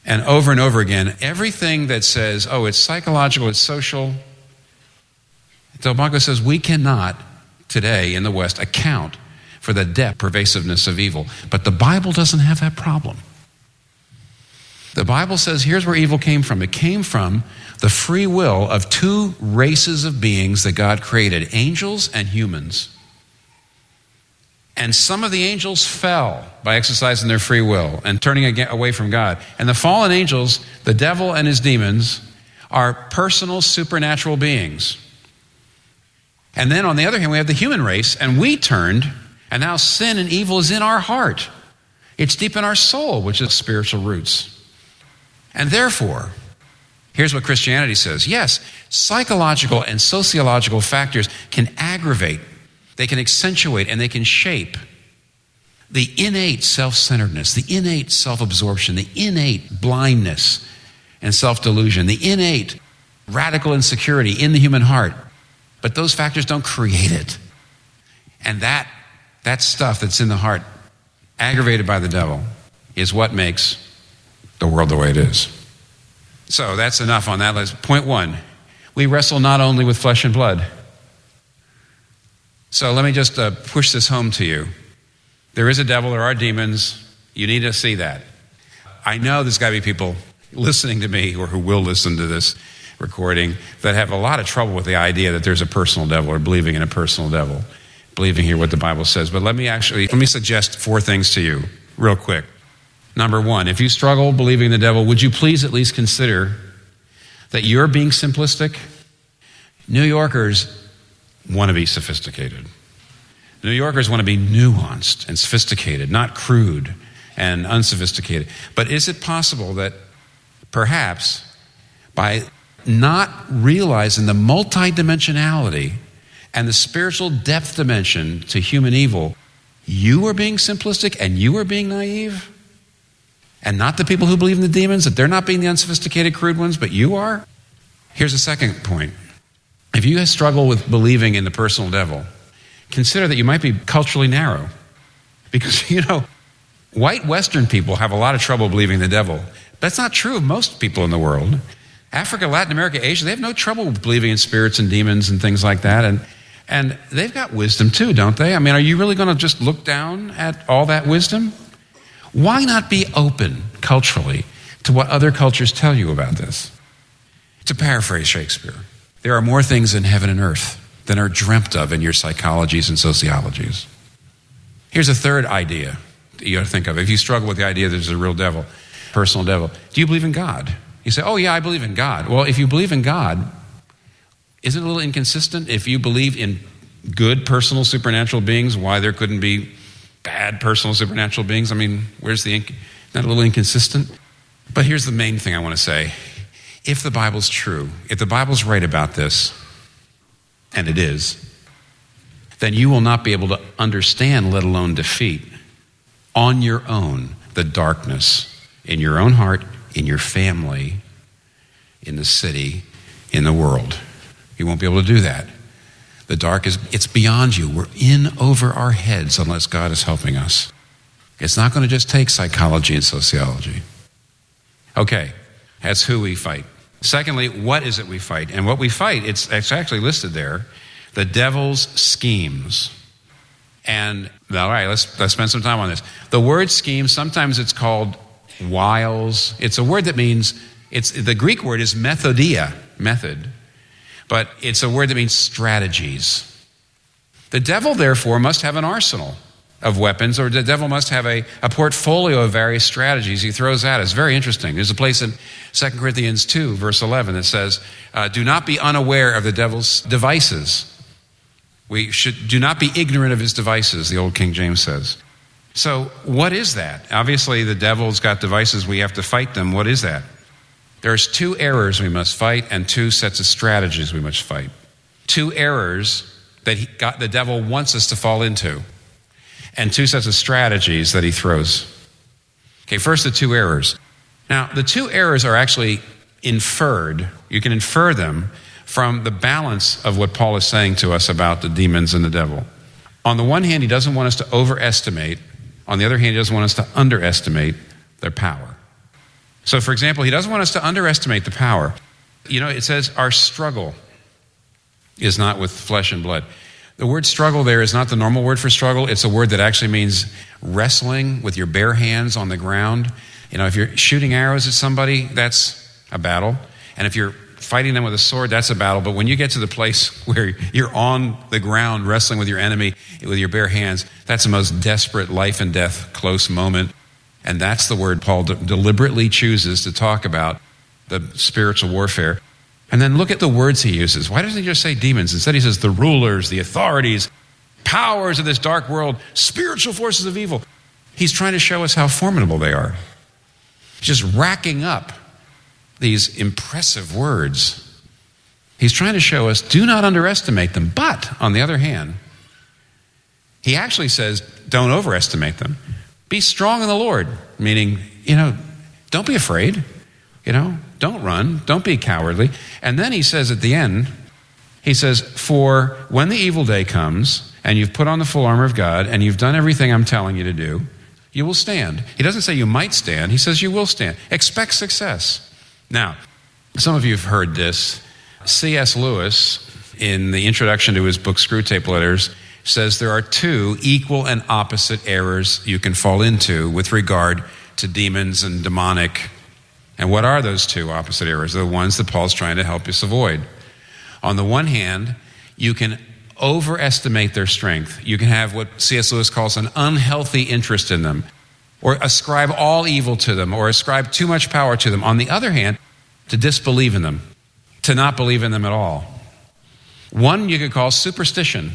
And over and over again, everything that says, oh, it's psychological, it's social, Delbanco says we cannot today in the West account for the depth, pervasiveness of evil. But the Bible doesn't have that problem. The Bible says here's where evil came from it came from the free will of two races of beings that God created angels and humans. And some of the angels fell by exercising their free will and turning away from God. And the fallen angels, the devil and his demons, are personal supernatural beings. And then on the other hand, we have the human race, and we turned, and now sin and evil is in our heart. It's deep in our soul, which is spiritual roots. And therefore, here's what Christianity says yes, psychological and sociological factors can aggravate, they can accentuate, and they can shape the innate self centeredness, the innate self absorption, the innate blindness and self delusion, the innate radical insecurity in the human heart. But those factors don't create it. And that, that stuff that's in the heart, aggravated by the devil, is what makes the world the way it is. So that's enough on that list. Point one we wrestle not only with flesh and blood. So let me just uh, push this home to you. There is a devil, there are demons. You need to see that. I know there's got to be people listening to me or who will listen to this recording that have a lot of trouble with the idea that there's a personal devil or believing in a personal devil, believing here what the Bible says. But let me actually let me suggest four things to you real quick. Number one, if you struggle believing in the devil, would you please at least consider that you're being simplistic? New Yorkers want to be sophisticated. New Yorkers want to be nuanced and sophisticated, not crude and unsophisticated. But is it possible that perhaps by not realizing the multidimensionality and the spiritual depth dimension to human evil, you are being simplistic and you are being naive? And not the people who believe in the demons, that they're not being the unsophisticated, crude ones, but you are? Here's a second point If you struggle with believing in the personal devil, consider that you might be culturally narrow. Because, you know, white Western people have a lot of trouble believing the devil. That's not true of most people in the world. Africa, Latin America, Asia, they have no trouble believing in spirits and demons and things like that. And, and they've got wisdom too, don't they? I mean, are you really going to just look down at all that wisdom? Why not be open culturally to what other cultures tell you about this? To paraphrase Shakespeare, there are more things in heaven and earth than are dreamt of in your psychologies and sociologies. Here's a third idea that you ought to think of. If you struggle with the idea that there's a real devil, personal devil, do you believe in God? You say, oh, yeah, I believe in God. Well, if you believe in God, isn't it a little inconsistent if you believe in good personal supernatural beings, why there couldn't be bad personal supernatural beings? I mean, where's the ink? Not a little inconsistent? But here's the main thing I want to say. If the Bible's true, if the Bible's right about this, and it is, then you will not be able to understand, let alone defeat, on your own, the darkness in your own heart, in your family, in the city, in the world. You won't be able to do that. The dark is, it's beyond you. We're in over our heads unless God is helping us. It's not going to just take psychology and sociology. Okay, that's who we fight. Secondly, what is it we fight? And what we fight, it's, it's actually listed there the devil's schemes. And all right, let's, let's spend some time on this. The word scheme, sometimes it's called wiles. It's a word that means, it's, the Greek word is methodia, method, but it's a word that means strategies. The devil, therefore, must have an arsenal of weapons, or the devil must have a, a portfolio of various strategies he throws at us. Very interesting. There's a place in 2 Corinthians 2, verse 11, that says, uh, Do not be unaware of the devil's devices. We should do not be ignorant of his devices, the old King James says. So, what is that? Obviously, the devil's got devices, we have to fight them. What is that? There's two errors we must fight and two sets of strategies we must fight. Two errors that he the devil wants us to fall into, and two sets of strategies that he throws. Okay, first the two errors. Now, the two errors are actually inferred. You can infer them from the balance of what Paul is saying to us about the demons and the devil. On the one hand, he doesn't want us to overestimate. On the other hand, he doesn't want us to underestimate their power. So, for example, he doesn't want us to underestimate the power. You know, it says our struggle is not with flesh and blood. The word struggle there is not the normal word for struggle. It's a word that actually means wrestling with your bare hands on the ground. You know, if you're shooting arrows at somebody, that's a battle. And if you're fighting them with a sword, that's a battle. But when you get to the place where you're on the ground wrestling with your enemy with your bare hands, that's the most desperate life and death close moment. And that's the word Paul de- deliberately chooses to talk about the spiritual warfare. And then look at the words he uses. Why doesn't he just say demons? Instead, he says the rulers, the authorities, powers of this dark world, spiritual forces of evil. He's trying to show us how formidable they are. He's just racking up these impressive words. He's trying to show us do not underestimate them. But, on the other hand, he actually says don't overestimate them. Be strong in the Lord, meaning, you know, don't be afraid. You know, don't run. Don't be cowardly. And then he says at the end, he says, For when the evil day comes and you've put on the full armor of God and you've done everything I'm telling you to do, you will stand. He doesn't say you might stand, he says you will stand. Expect success. Now, some of you have heard this. C.S. Lewis, in the introduction to his book Screwtape Letters, says there are two equal and opposite errors you can fall into with regard to demons and demonic. And what are those two opposite errors? They're the ones that Paul's trying to help us avoid. On the one hand, you can overestimate their strength. You can have what C.S. Lewis calls an unhealthy interest in them, or ascribe all evil to them, or ascribe too much power to them. On the other hand, to disbelieve in them, to not believe in them at all. One you could call superstition,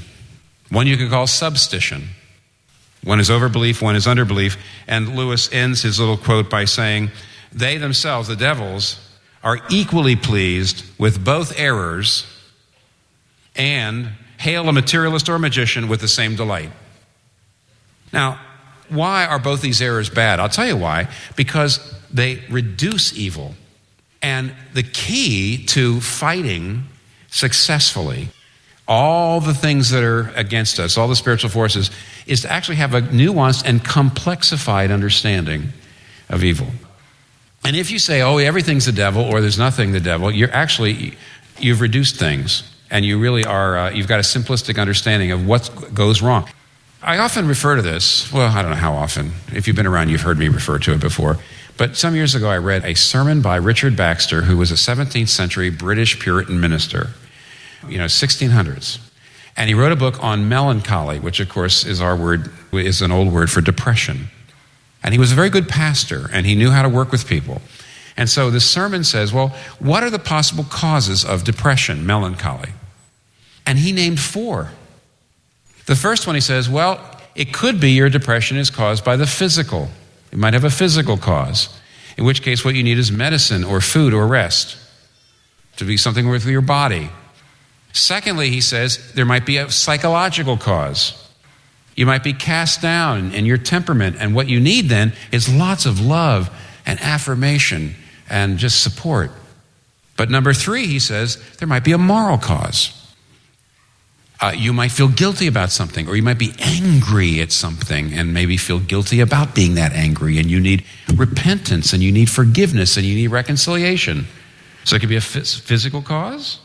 one you could call substition. One is overbelief, one is underbelief. And Lewis ends his little quote by saying, They themselves, the devils, are equally pleased with both errors and hail a materialist or magician with the same delight. Now, why are both these errors bad? I'll tell you why. Because they reduce evil. And the key to fighting successfully all the things that are against us, all the spiritual forces, is to actually have a nuanced and complexified understanding of evil. And if you say, oh, everything's the devil or there's nothing the devil, you're actually, you've reduced things and you really are, uh, you've got a simplistic understanding of what goes wrong. I often refer to this, well, I don't know how often. If you've been around, you've heard me refer to it before. But some years ago, I read a sermon by Richard Baxter, who was a 17th century British Puritan minister, you know, 1600s. And he wrote a book on melancholy, which, of course, is our word, is an old word for depression. And he was a very good pastor, and he knew how to work with people. And so the sermon says, well, what are the possible causes of depression, melancholy? And he named four. The first one he says, well, it could be your depression is caused by the physical. It might have a physical cause, in which case, what you need is medicine or food or rest to be something with your body. Secondly, he says there might be a psychological cause. You might be cast down in your temperament, and what you need then is lots of love and affirmation and just support. But number three, he says, there might be a moral cause. Uh, you might feel guilty about something, or you might be angry at something and maybe feel guilty about being that angry, and you need repentance, and you need forgiveness, and you need reconciliation. So it could be a phys- physical cause,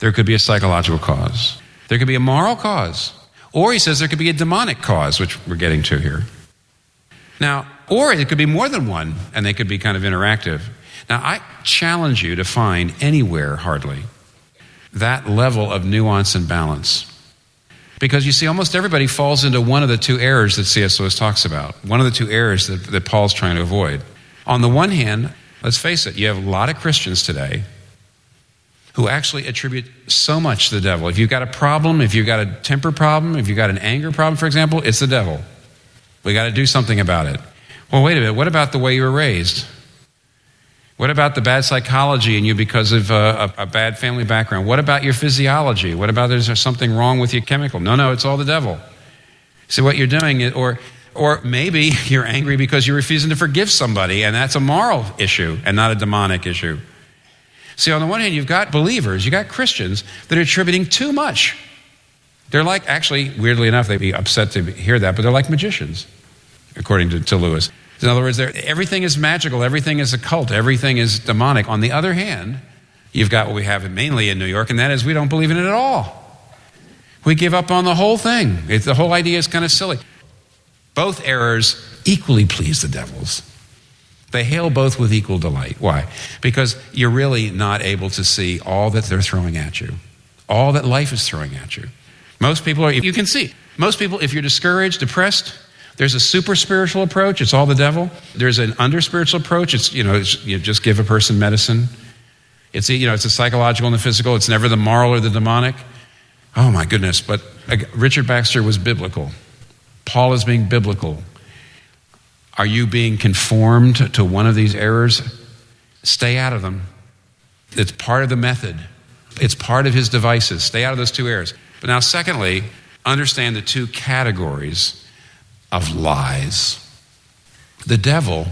there could be a psychological cause, there could be a moral cause, or he says there could be a demonic cause, which we're getting to here. Now, or it could be more than one, and they could be kind of interactive. Now, I challenge you to find anywhere, hardly, that level of nuance and balance. Because you see, almost everybody falls into one of the two errors that C.S. Lewis talks about, one of the two errors that, that Paul's trying to avoid. On the one hand, let's face it, you have a lot of Christians today who actually attribute so much to the devil. If you've got a problem, if you've got a temper problem, if you've got an anger problem, for example, it's the devil. We got to do something about it. Well, wait a minute. What about the way you were raised? What about the bad psychology in you because of uh, a, a, bad family background? What about your physiology? What about is there something wrong with your chemical? No, no, it's all the devil. See what you're doing, or or maybe you're angry because you're refusing to forgive somebody, and that's a moral issue and not a demonic issue. See, on the one hand, you've got believers, you've got Christians that are attributing too much. They're like, actually, weirdly enough, they'd be upset to hear that, but they're like magicians, according to, to Lewis. In other words, everything is magical, everything is occult, everything is demonic. On the other hand, you've got what we have mainly in New York, and that is we don't believe in it at all. We give up on the whole thing. The whole idea is kind of silly. Both errors equally please the devils. They hail both with equal delight. Why? Because you're really not able to see all that they're throwing at you, all that life is throwing at you. Most people are, you can see, most people, if you're discouraged, depressed, there's a super spiritual approach, it's all the devil. There's an under spiritual approach, it's, you know, it's, you just give a person medicine. It's, you know, it's a psychological and the physical, it's never the moral or the demonic. Oh my goodness, but uh, Richard Baxter was biblical. Paul is being biblical. Are you being conformed to one of these errors? Stay out of them. It's part of the method, it's part of his devices. Stay out of those two errors. But now, secondly, understand the two categories of lies. The devil,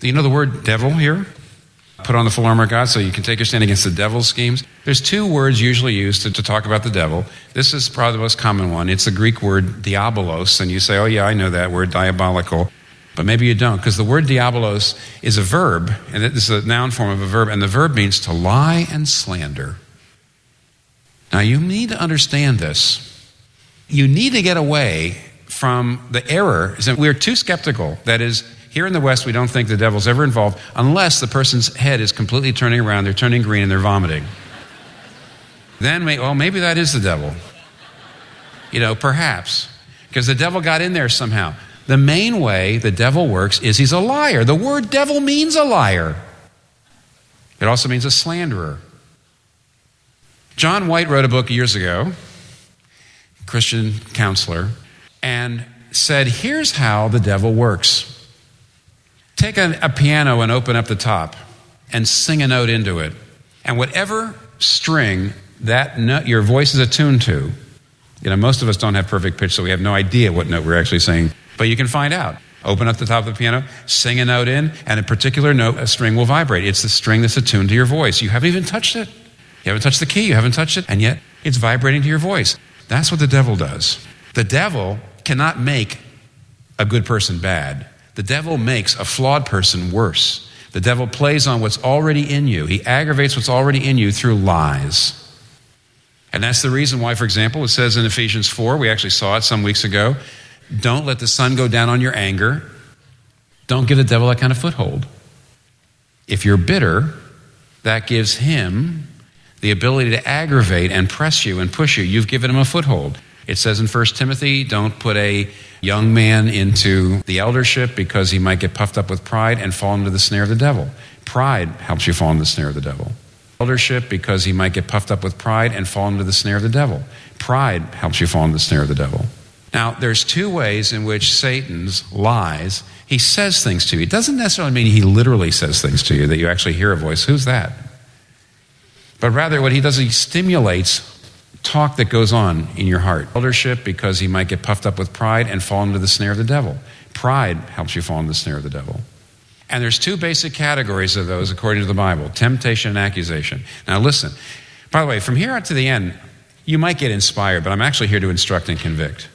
you know the word devil here? Put on the full armor of God so you can take your stand against the devil's schemes. There's two words usually used to, to talk about the devil. This is probably the most common one. It's the Greek word diabolos, and you say, oh, yeah, I know that word, diabolical. But maybe you don't, because the word diabolos is a verb, and this is a noun form of a verb, and the verb means to lie and slander. Now, you need to understand this. You need to get away from the error that we're too skeptical. That is, here in the West, we don't think the devil's ever involved unless the person's head is completely turning around, they're turning green, and they're vomiting. then, well, maybe that is the devil. You know, perhaps. Because the devil got in there somehow. The main way the devil works is he's a liar. The word devil means a liar, it also means a slanderer. John White wrote a book years ago, Christian counselor, and said, Here's how the devil works. Take a, a, piano and open up the top and sing a note into it. And whatever string that note, your voice is attuned to, you know, most of us don't have perfect pitch, so we have no idea what note we're actually singing, but you can find out. Open up the top of the piano, sing a note in, and a particular note, a string will vibrate. It's the string that's attuned to your voice. You haven't even touched it. You haven't touched the key, you haven't touched it, and yet it's vibrating to your voice. That's what the devil does. The devil cannot make a good person bad, the devil makes a flawed person worse. The devil plays on what's already in you, he aggravates what's already in you through lies. And that's the reason why, for example, it says in Ephesians 4, we actually saw it some weeks ago don't let the sun go down on your anger. Don't give the devil that kind of foothold. If you're bitter, that gives him the ability to aggravate and press you and push you. You've given him a foothold. It says in 1 Timothy, don't put a young man into the eldership because he might get puffed up with pride and fall into the snare of the devil. Pride helps you fall into the snare of the devil. Eldership because he might get puffed up with pride and fall into the snare of the devil. Pride helps you fall into the snare of the devil. Now, there's two ways in which Satan's lies, he says things to you. It doesn't necessarily mean he literally says things to you, that you actually hear a voice. Who's that? But rather, what he does, he stimulates talk that goes on in your heart. Eldership because he might get puffed up with pride and fall into the snare of the devil. Pride helps you fall into the snare of the devil. And there's two basic categories of those according to the Bible temptation and accusation. Now, listen, by the way, from here on to the end, you might get inspired, but I'm actually here to instruct and convict.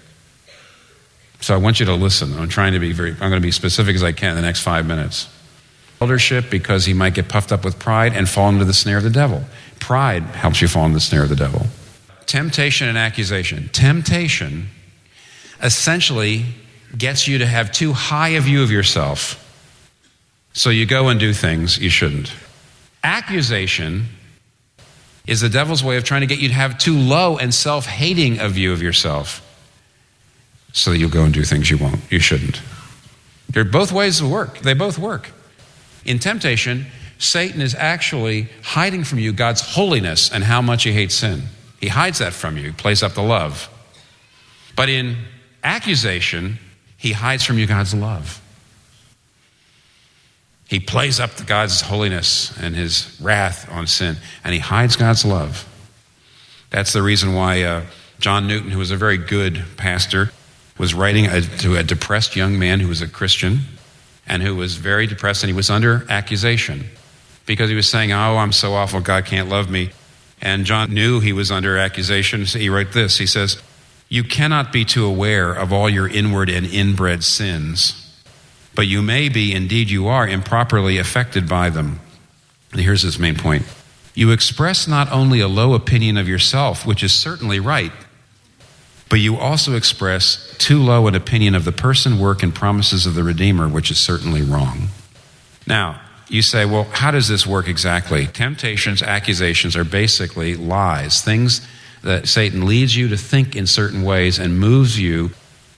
So I want you to listen. I'm trying to be very, I'm going to be specific as I can in the next five minutes. Eldership because he might get puffed up with pride and fall into the snare of the devil. Pride helps you fall into the snare of the devil. Temptation and accusation. Temptation essentially gets you to have too high a view of yourself. So you go and do things you shouldn't. Accusation is the devil's way of trying to get you to have too low and self hating a view of yourself so that you'll go and do things you won't, you shouldn't. There are both ways of work. They both work. In temptation, Satan is actually hiding from you God's holiness and how much he hates sin. He hides that from you, He plays up the love. But in accusation, he hides from you God's love. He plays up God's holiness and his wrath on sin, and he hides God's love. That's the reason why uh, John Newton, who was a very good pastor, was writing a, to a depressed young man who was a Christian and who was very depressed, and he was under accusation because he was saying, Oh, I'm so awful, God can't love me. And John knew he was under accusation. So he wrote this He says, You cannot be too aware of all your inward and inbred sins, but you may be, indeed, you are, improperly affected by them. And here's his main point You express not only a low opinion of yourself, which is certainly right, but you also express too low an opinion of the person, work, and promises of the Redeemer, which is certainly wrong. Now, you say, well, how does this work exactly? Temptations, accusations are basically lies, things that Satan leads you to think in certain ways and moves you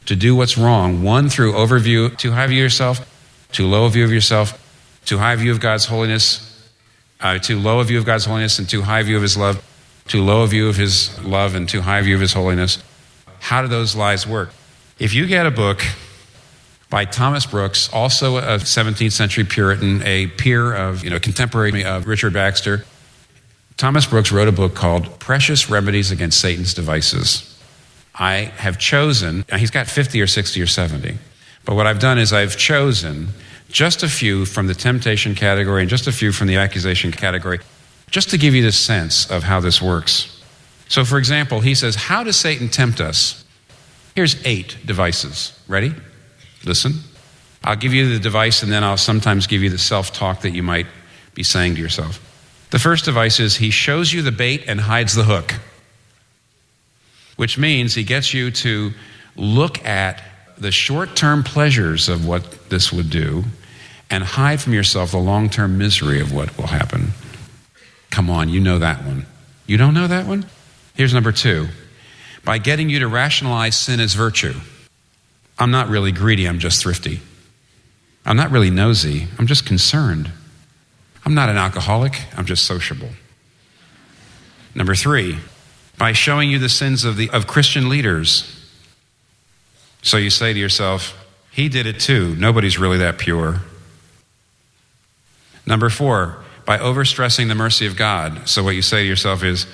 to do what's wrong. One, through overview, too high view of yourself, too low a view of yourself, too high view of God's holiness, uh, too low a view of God's holiness, and too high view of his love, too low a view of his love, and too high view of his holiness. How do those lies work? If you get a book by Thomas Brooks, also a 17th century Puritan, a peer of, you know, contemporary of Richard Baxter, Thomas Brooks wrote a book called Precious Remedies Against Satan's Devices. I have chosen, he's got 50 or 60 or 70, but what I've done is I've chosen just a few from the temptation category and just a few from the accusation category, just to give you the sense of how this works. So, for example, he says, How does Satan tempt us? Here's eight devices. Ready? Listen. I'll give you the device and then I'll sometimes give you the self talk that you might be saying to yourself. The first device is he shows you the bait and hides the hook, which means he gets you to look at the short term pleasures of what this would do and hide from yourself the long term misery of what will happen. Come on, you know that one. You don't know that one? Here's number two by getting you to rationalize sin as virtue. I'm not really greedy, I'm just thrifty. I'm not really nosy, I'm just concerned. I'm not an alcoholic, I'm just sociable. Number three, by showing you the sins of, the, of Christian leaders. So you say to yourself, he did it too. Nobody's really that pure. Number four, by overstressing the mercy of God. So what you say to yourself is,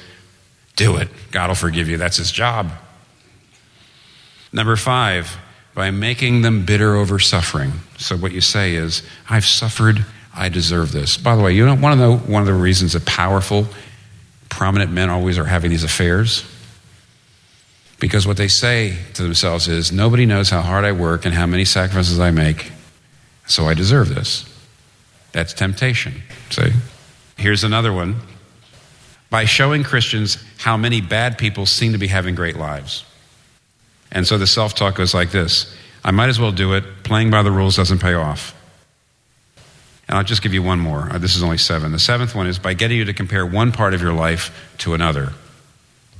do it. God will forgive you. That's his job. Number five, by making them bitter over suffering. So what you say is, I've suffered, I deserve this. By the way, you know one of the one of the reasons that powerful prominent men always are having these affairs? Because what they say to themselves is nobody knows how hard I work and how many sacrifices I make, so I deserve this. That's temptation. See? Here's another one. By showing Christians how many bad people seem to be having great lives. And so the self talk goes like this I might as well do it. Playing by the rules doesn't pay off. And I'll just give you one more. Uh, This is only seven. The seventh one is by getting you to compare one part of your life to another.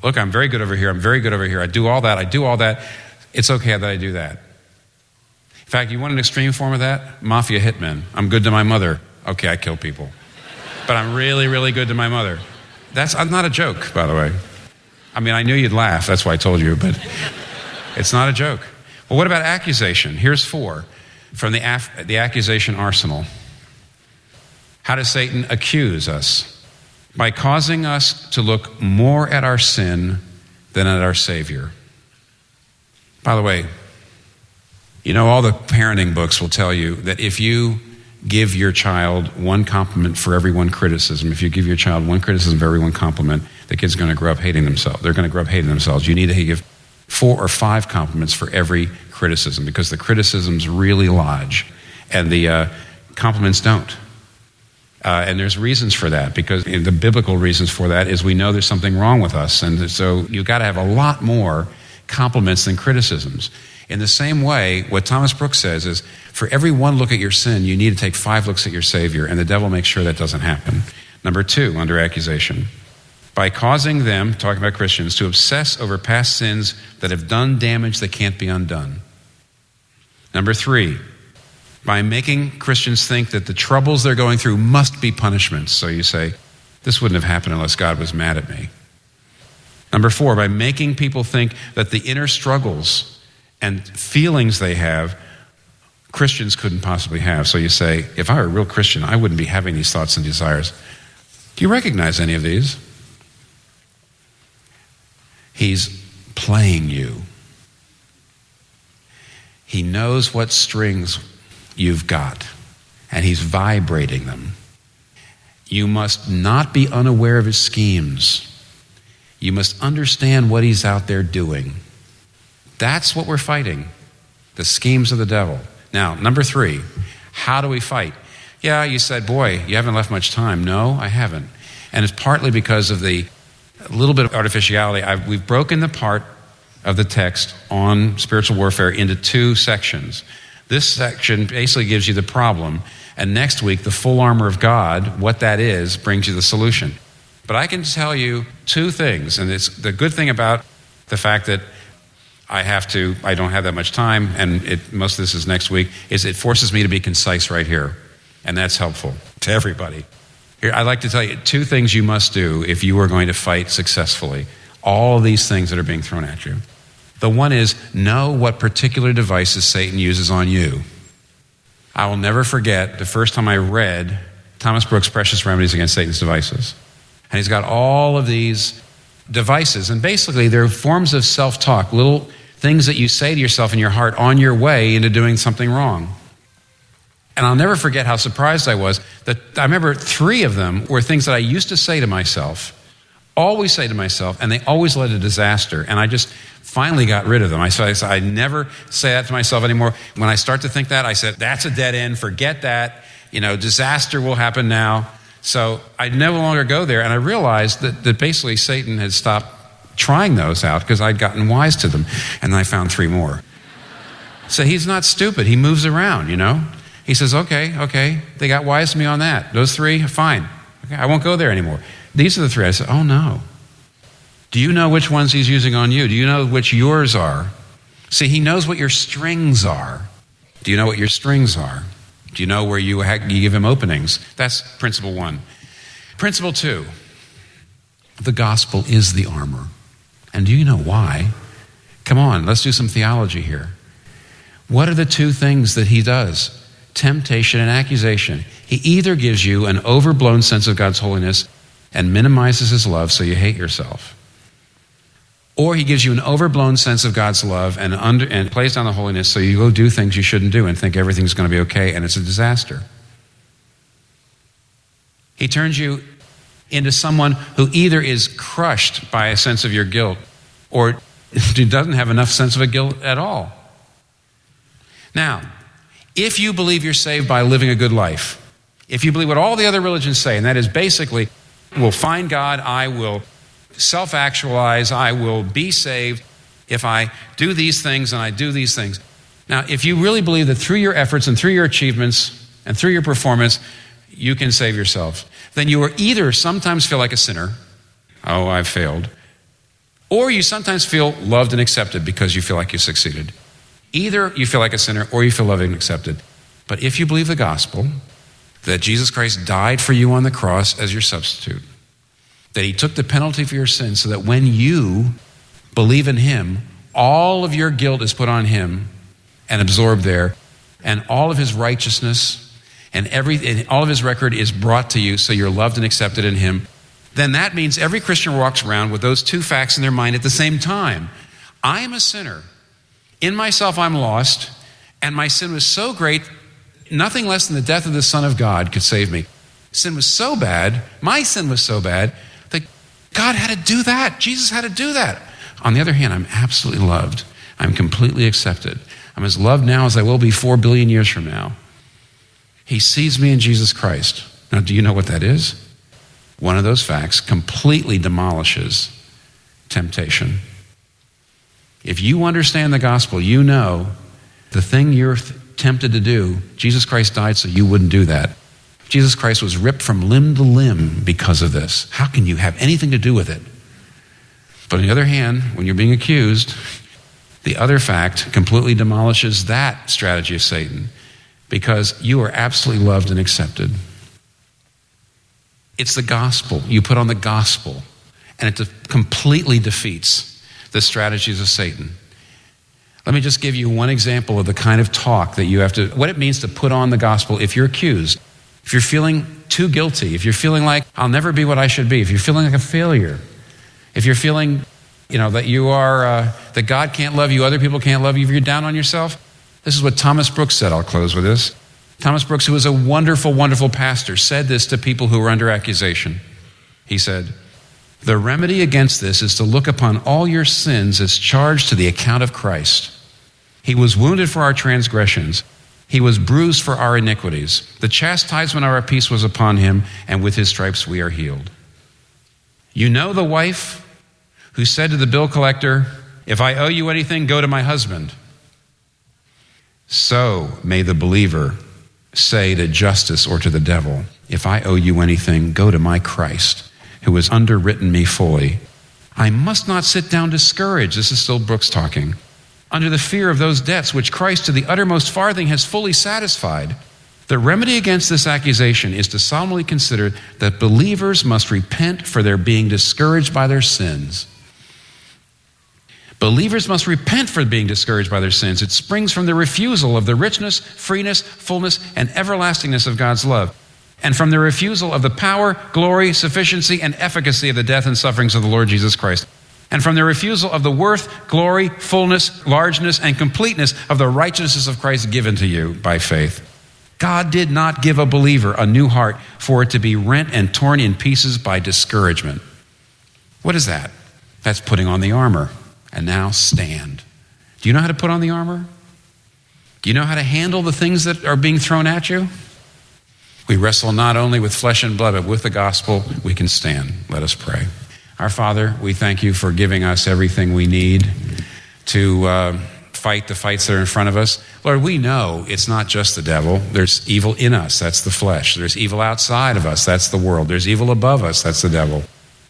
Look, I'm very good over here. I'm very good over here. I do all that. I do all that. It's okay that I do that. In fact, you want an extreme form of that? Mafia hitmen. I'm good to my mother. Okay, I kill people. But I'm really, really good to my mother. That's I'm not a joke, by the way. I mean, I knew you'd laugh. That's why I told you, but it's not a joke. Well, what about accusation? Here's four from the, af- the accusation arsenal. How does Satan accuse us? By causing us to look more at our sin than at our Savior. By the way, you know, all the parenting books will tell you that if you give your child one compliment for every one criticism, if you give your child one criticism for every one compliment, the kid's going to grow up hating themselves. They're going to grow up hating themselves. You need to give four or five compliments for every criticism because the criticisms really lodge and the uh, compliments don't. Uh, and there's reasons for that because the biblical reasons for that is we know there's something wrong with us. And so you've got to have a lot more compliments than criticisms. In the same way, what Thomas Brooks says is for every one look at your sin, you need to take five looks at your Savior, and the devil makes sure that doesn't happen. Number two, under accusation, by causing them, talking about Christians, to obsess over past sins that have done damage that can't be undone. Number three, by making Christians think that the troubles they're going through must be punishments. So you say, this wouldn't have happened unless God was mad at me. Number four, by making people think that the inner struggles and feelings they have, Christians couldn't possibly have. So you say, if I were a real Christian, I wouldn't be having these thoughts and desires. Do you recognize any of these? He's playing you. He knows what strings you've got, and he's vibrating them. You must not be unaware of his schemes. You must understand what he's out there doing. That's what we're fighting the schemes of the devil. Now, number three, how do we fight? Yeah, you said, boy, you haven't left much time. No, I haven't. And it's partly because of the little bit of artificiality. I've, we've broken the part of the text on spiritual warfare into two sections. This section basically gives you the problem, and next week, the full armor of God, what that is, brings you the solution. But I can tell you two things, and it's the good thing about the fact that I have to, I don't have that much time, and it, most of this is next week, is it forces me to be concise right here. And that's helpful to everybody. Here, I'd like to tell you two things you must do if you are going to fight successfully. All these things that are being thrown at you. The one is know what particular devices Satan uses on you. I will never forget the first time I read Thomas Brooks' Precious Remedies Against Satan's Devices. And he's got all of these devices, and basically they're forms of self talk, little things that you say to yourself in your heart on your way into doing something wrong. And I'll never forget how surprised I was that I remember three of them were things that I used to say to myself, always say to myself, and they always led to disaster. And I just finally got rid of them. I said, I never say that to myself anymore. When I start to think that, I said, that's a dead end, forget that. You know, disaster will happen now. So I no longer go there. And I realized that, that basically Satan had stopped trying those out because I'd gotten wise to them. And I found three more. So he's not stupid. He moves around, you know? He says, okay, okay, they got wise to me on that. Those three, fine. Okay, I won't go there anymore. These are the three. I said, oh no. Do you know which ones he's using on you? Do you know which yours are? See, he knows what your strings are. Do you know what your strings are? Do you know where you, ha- you give him openings? That's principle one. Principle two the gospel is the armor. And do you know why? Come on, let's do some theology here. What are the two things that he does? Temptation and accusation. He either gives you an overblown sense of God's holiness and minimizes his love so you hate yourself. Or he gives you an overblown sense of God's love and, under, and plays down the holiness so you go do things you shouldn't do and think everything's going to be okay and it's a disaster. He turns you into someone who either is crushed by a sense of your guilt or doesn't have enough sense of a guilt at all. Now, if you believe you're saved by living a good life, if you believe what all the other religions say, and that is basically, "We'll find God, I will self actualize, I will be saved if I do these things and I do these things. Now, if you really believe that through your efforts and through your achievements and through your performance, you can save yourself, then you are either sometimes feel like a sinner, oh, I've failed, or you sometimes feel loved and accepted because you feel like you succeeded. Either you feel like a sinner or you feel loved and accepted. But if you believe the gospel, that Jesus Christ died for you on the cross as your substitute, that he took the penalty for your sins so that when you believe in him, all of your guilt is put on him and absorbed there, and all of his righteousness and every and all of his record is brought to you so you're loved and accepted in him. Then that means every christian walks around with those two facts in their mind at the same time. I am a sinner. In myself i'm lost. And my sin was so great nothing less than the death of the son of god could save me. Sin was so bad. My sin was so bad god had to do that jesus had to do that on the other hand i'm absolutely loved i'm completely accepted i'm as loved now as i will be four billion years from now he sees me in Jesus Christ. Now, do you know what that is? One of those facts completely demolishes temptation. If you understand the gospel, you know the thing you're tempted to do, Jesus Christ died so you wouldn't do that. Jesus Christ was ripped from limb to limb because of this. How can you have anything to do with it? But on the other hand, when you're being accused, the other fact completely demolishes that strategy of Satan because you are absolutely loved and accepted. It's the gospel. You put on the gospel, and it completely defeats the strategies of Satan. Let me just give you one example of the kind of talk that you have to, what it means to put on the gospel if you're accused. If you're feeling too guilty, if you're feeling like, I'll never be what I should be, if you're feeling like a failure, if you're feeling, you know, that you are, uh, that God can't love you, other people can't love you, if you're down on yourself, this is what Thomas Brooks said. I'll close with this. Thomas Brooks, who was a wonderful, wonderful pastor, said this to people who were under accusation. He said, The remedy against this is to look upon all your sins as charged to the account of Christ. He was wounded for our transgressions, he was bruised for our iniquities. The chastisement of our peace was upon him, and with his stripes we are healed. You know the wife who said to the bill collector, If I owe you anything, go to my husband. So may the believer say to justice or to the devil, If I owe you anything, go to my Christ, who has underwritten me fully. I must not sit down discouraged. This is still Brooks talking. Under the fear of those debts which Christ to the uttermost farthing has fully satisfied. The remedy against this accusation is to solemnly consider that believers must repent for their being discouraged by their sins. Believers must repent for being discouraged by their sins. It springs from the refusal of the richness, freeness, fullness, and everlastingness of God's love, and from the refusal of the power, glory, sufficiency, and efficacy of the death and sufferings of the Lord Jesus Christ, and from the refusal of the worth, glory, fullness, largeness, and completeness of the righteousness of Christ given to you by faith. God did not give a believer a new heart for it to be rent and torn in pieces by discouragement. What is that? That's putting on the armor and now stand. Do you know how to put on the armor? Do you know how to handle the things that are being thrown at you? We wrestle not only with flesh and blood, but with the gospel, we can stand. Let us pray. Our Father, we thank you for giving us everything we need to uh, fight the fights that are in front of us. Lord, we know it's not just the devil. There's evil in us, that's the flesh. There's evil outside of us, that's the world. There's evil above us, that's the devil.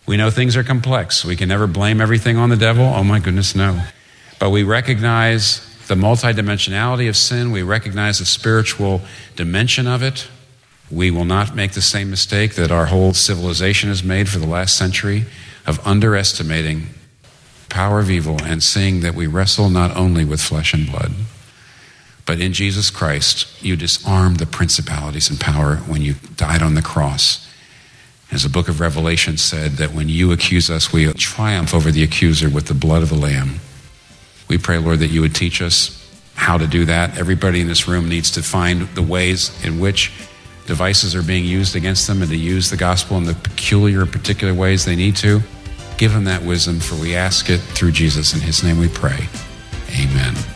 We know things are complex. We can never blame everything on the devil. Oh my goodness, no. But we recognize the multidimensionality of sin. We recognize the spiritual dimension of it. We will not make the same mistake that our whole civilization has made for the last century of underestimating power of evil and seeing that we wrestle not only with flesh and blood, but in Jesus Christ, you disarmed the principalities and power when you died on the cross. As the book of Revelation said, that when you accuse us, we triumph over the accuser with the blood of the Lamb. We pray, Lord, that you would teach us how to do that. Everybody in this room needs to find the ways in which devices are being used against them and to use the gospel in the peculiar particular ways they need to. Give him that wisdom, for we ask it through Jesus. In his name we pray. Amen.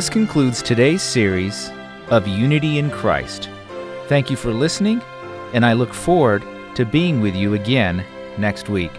This concludes today's series of Unity in Christ. Thank you for listening, and I look forward to being with you again next week.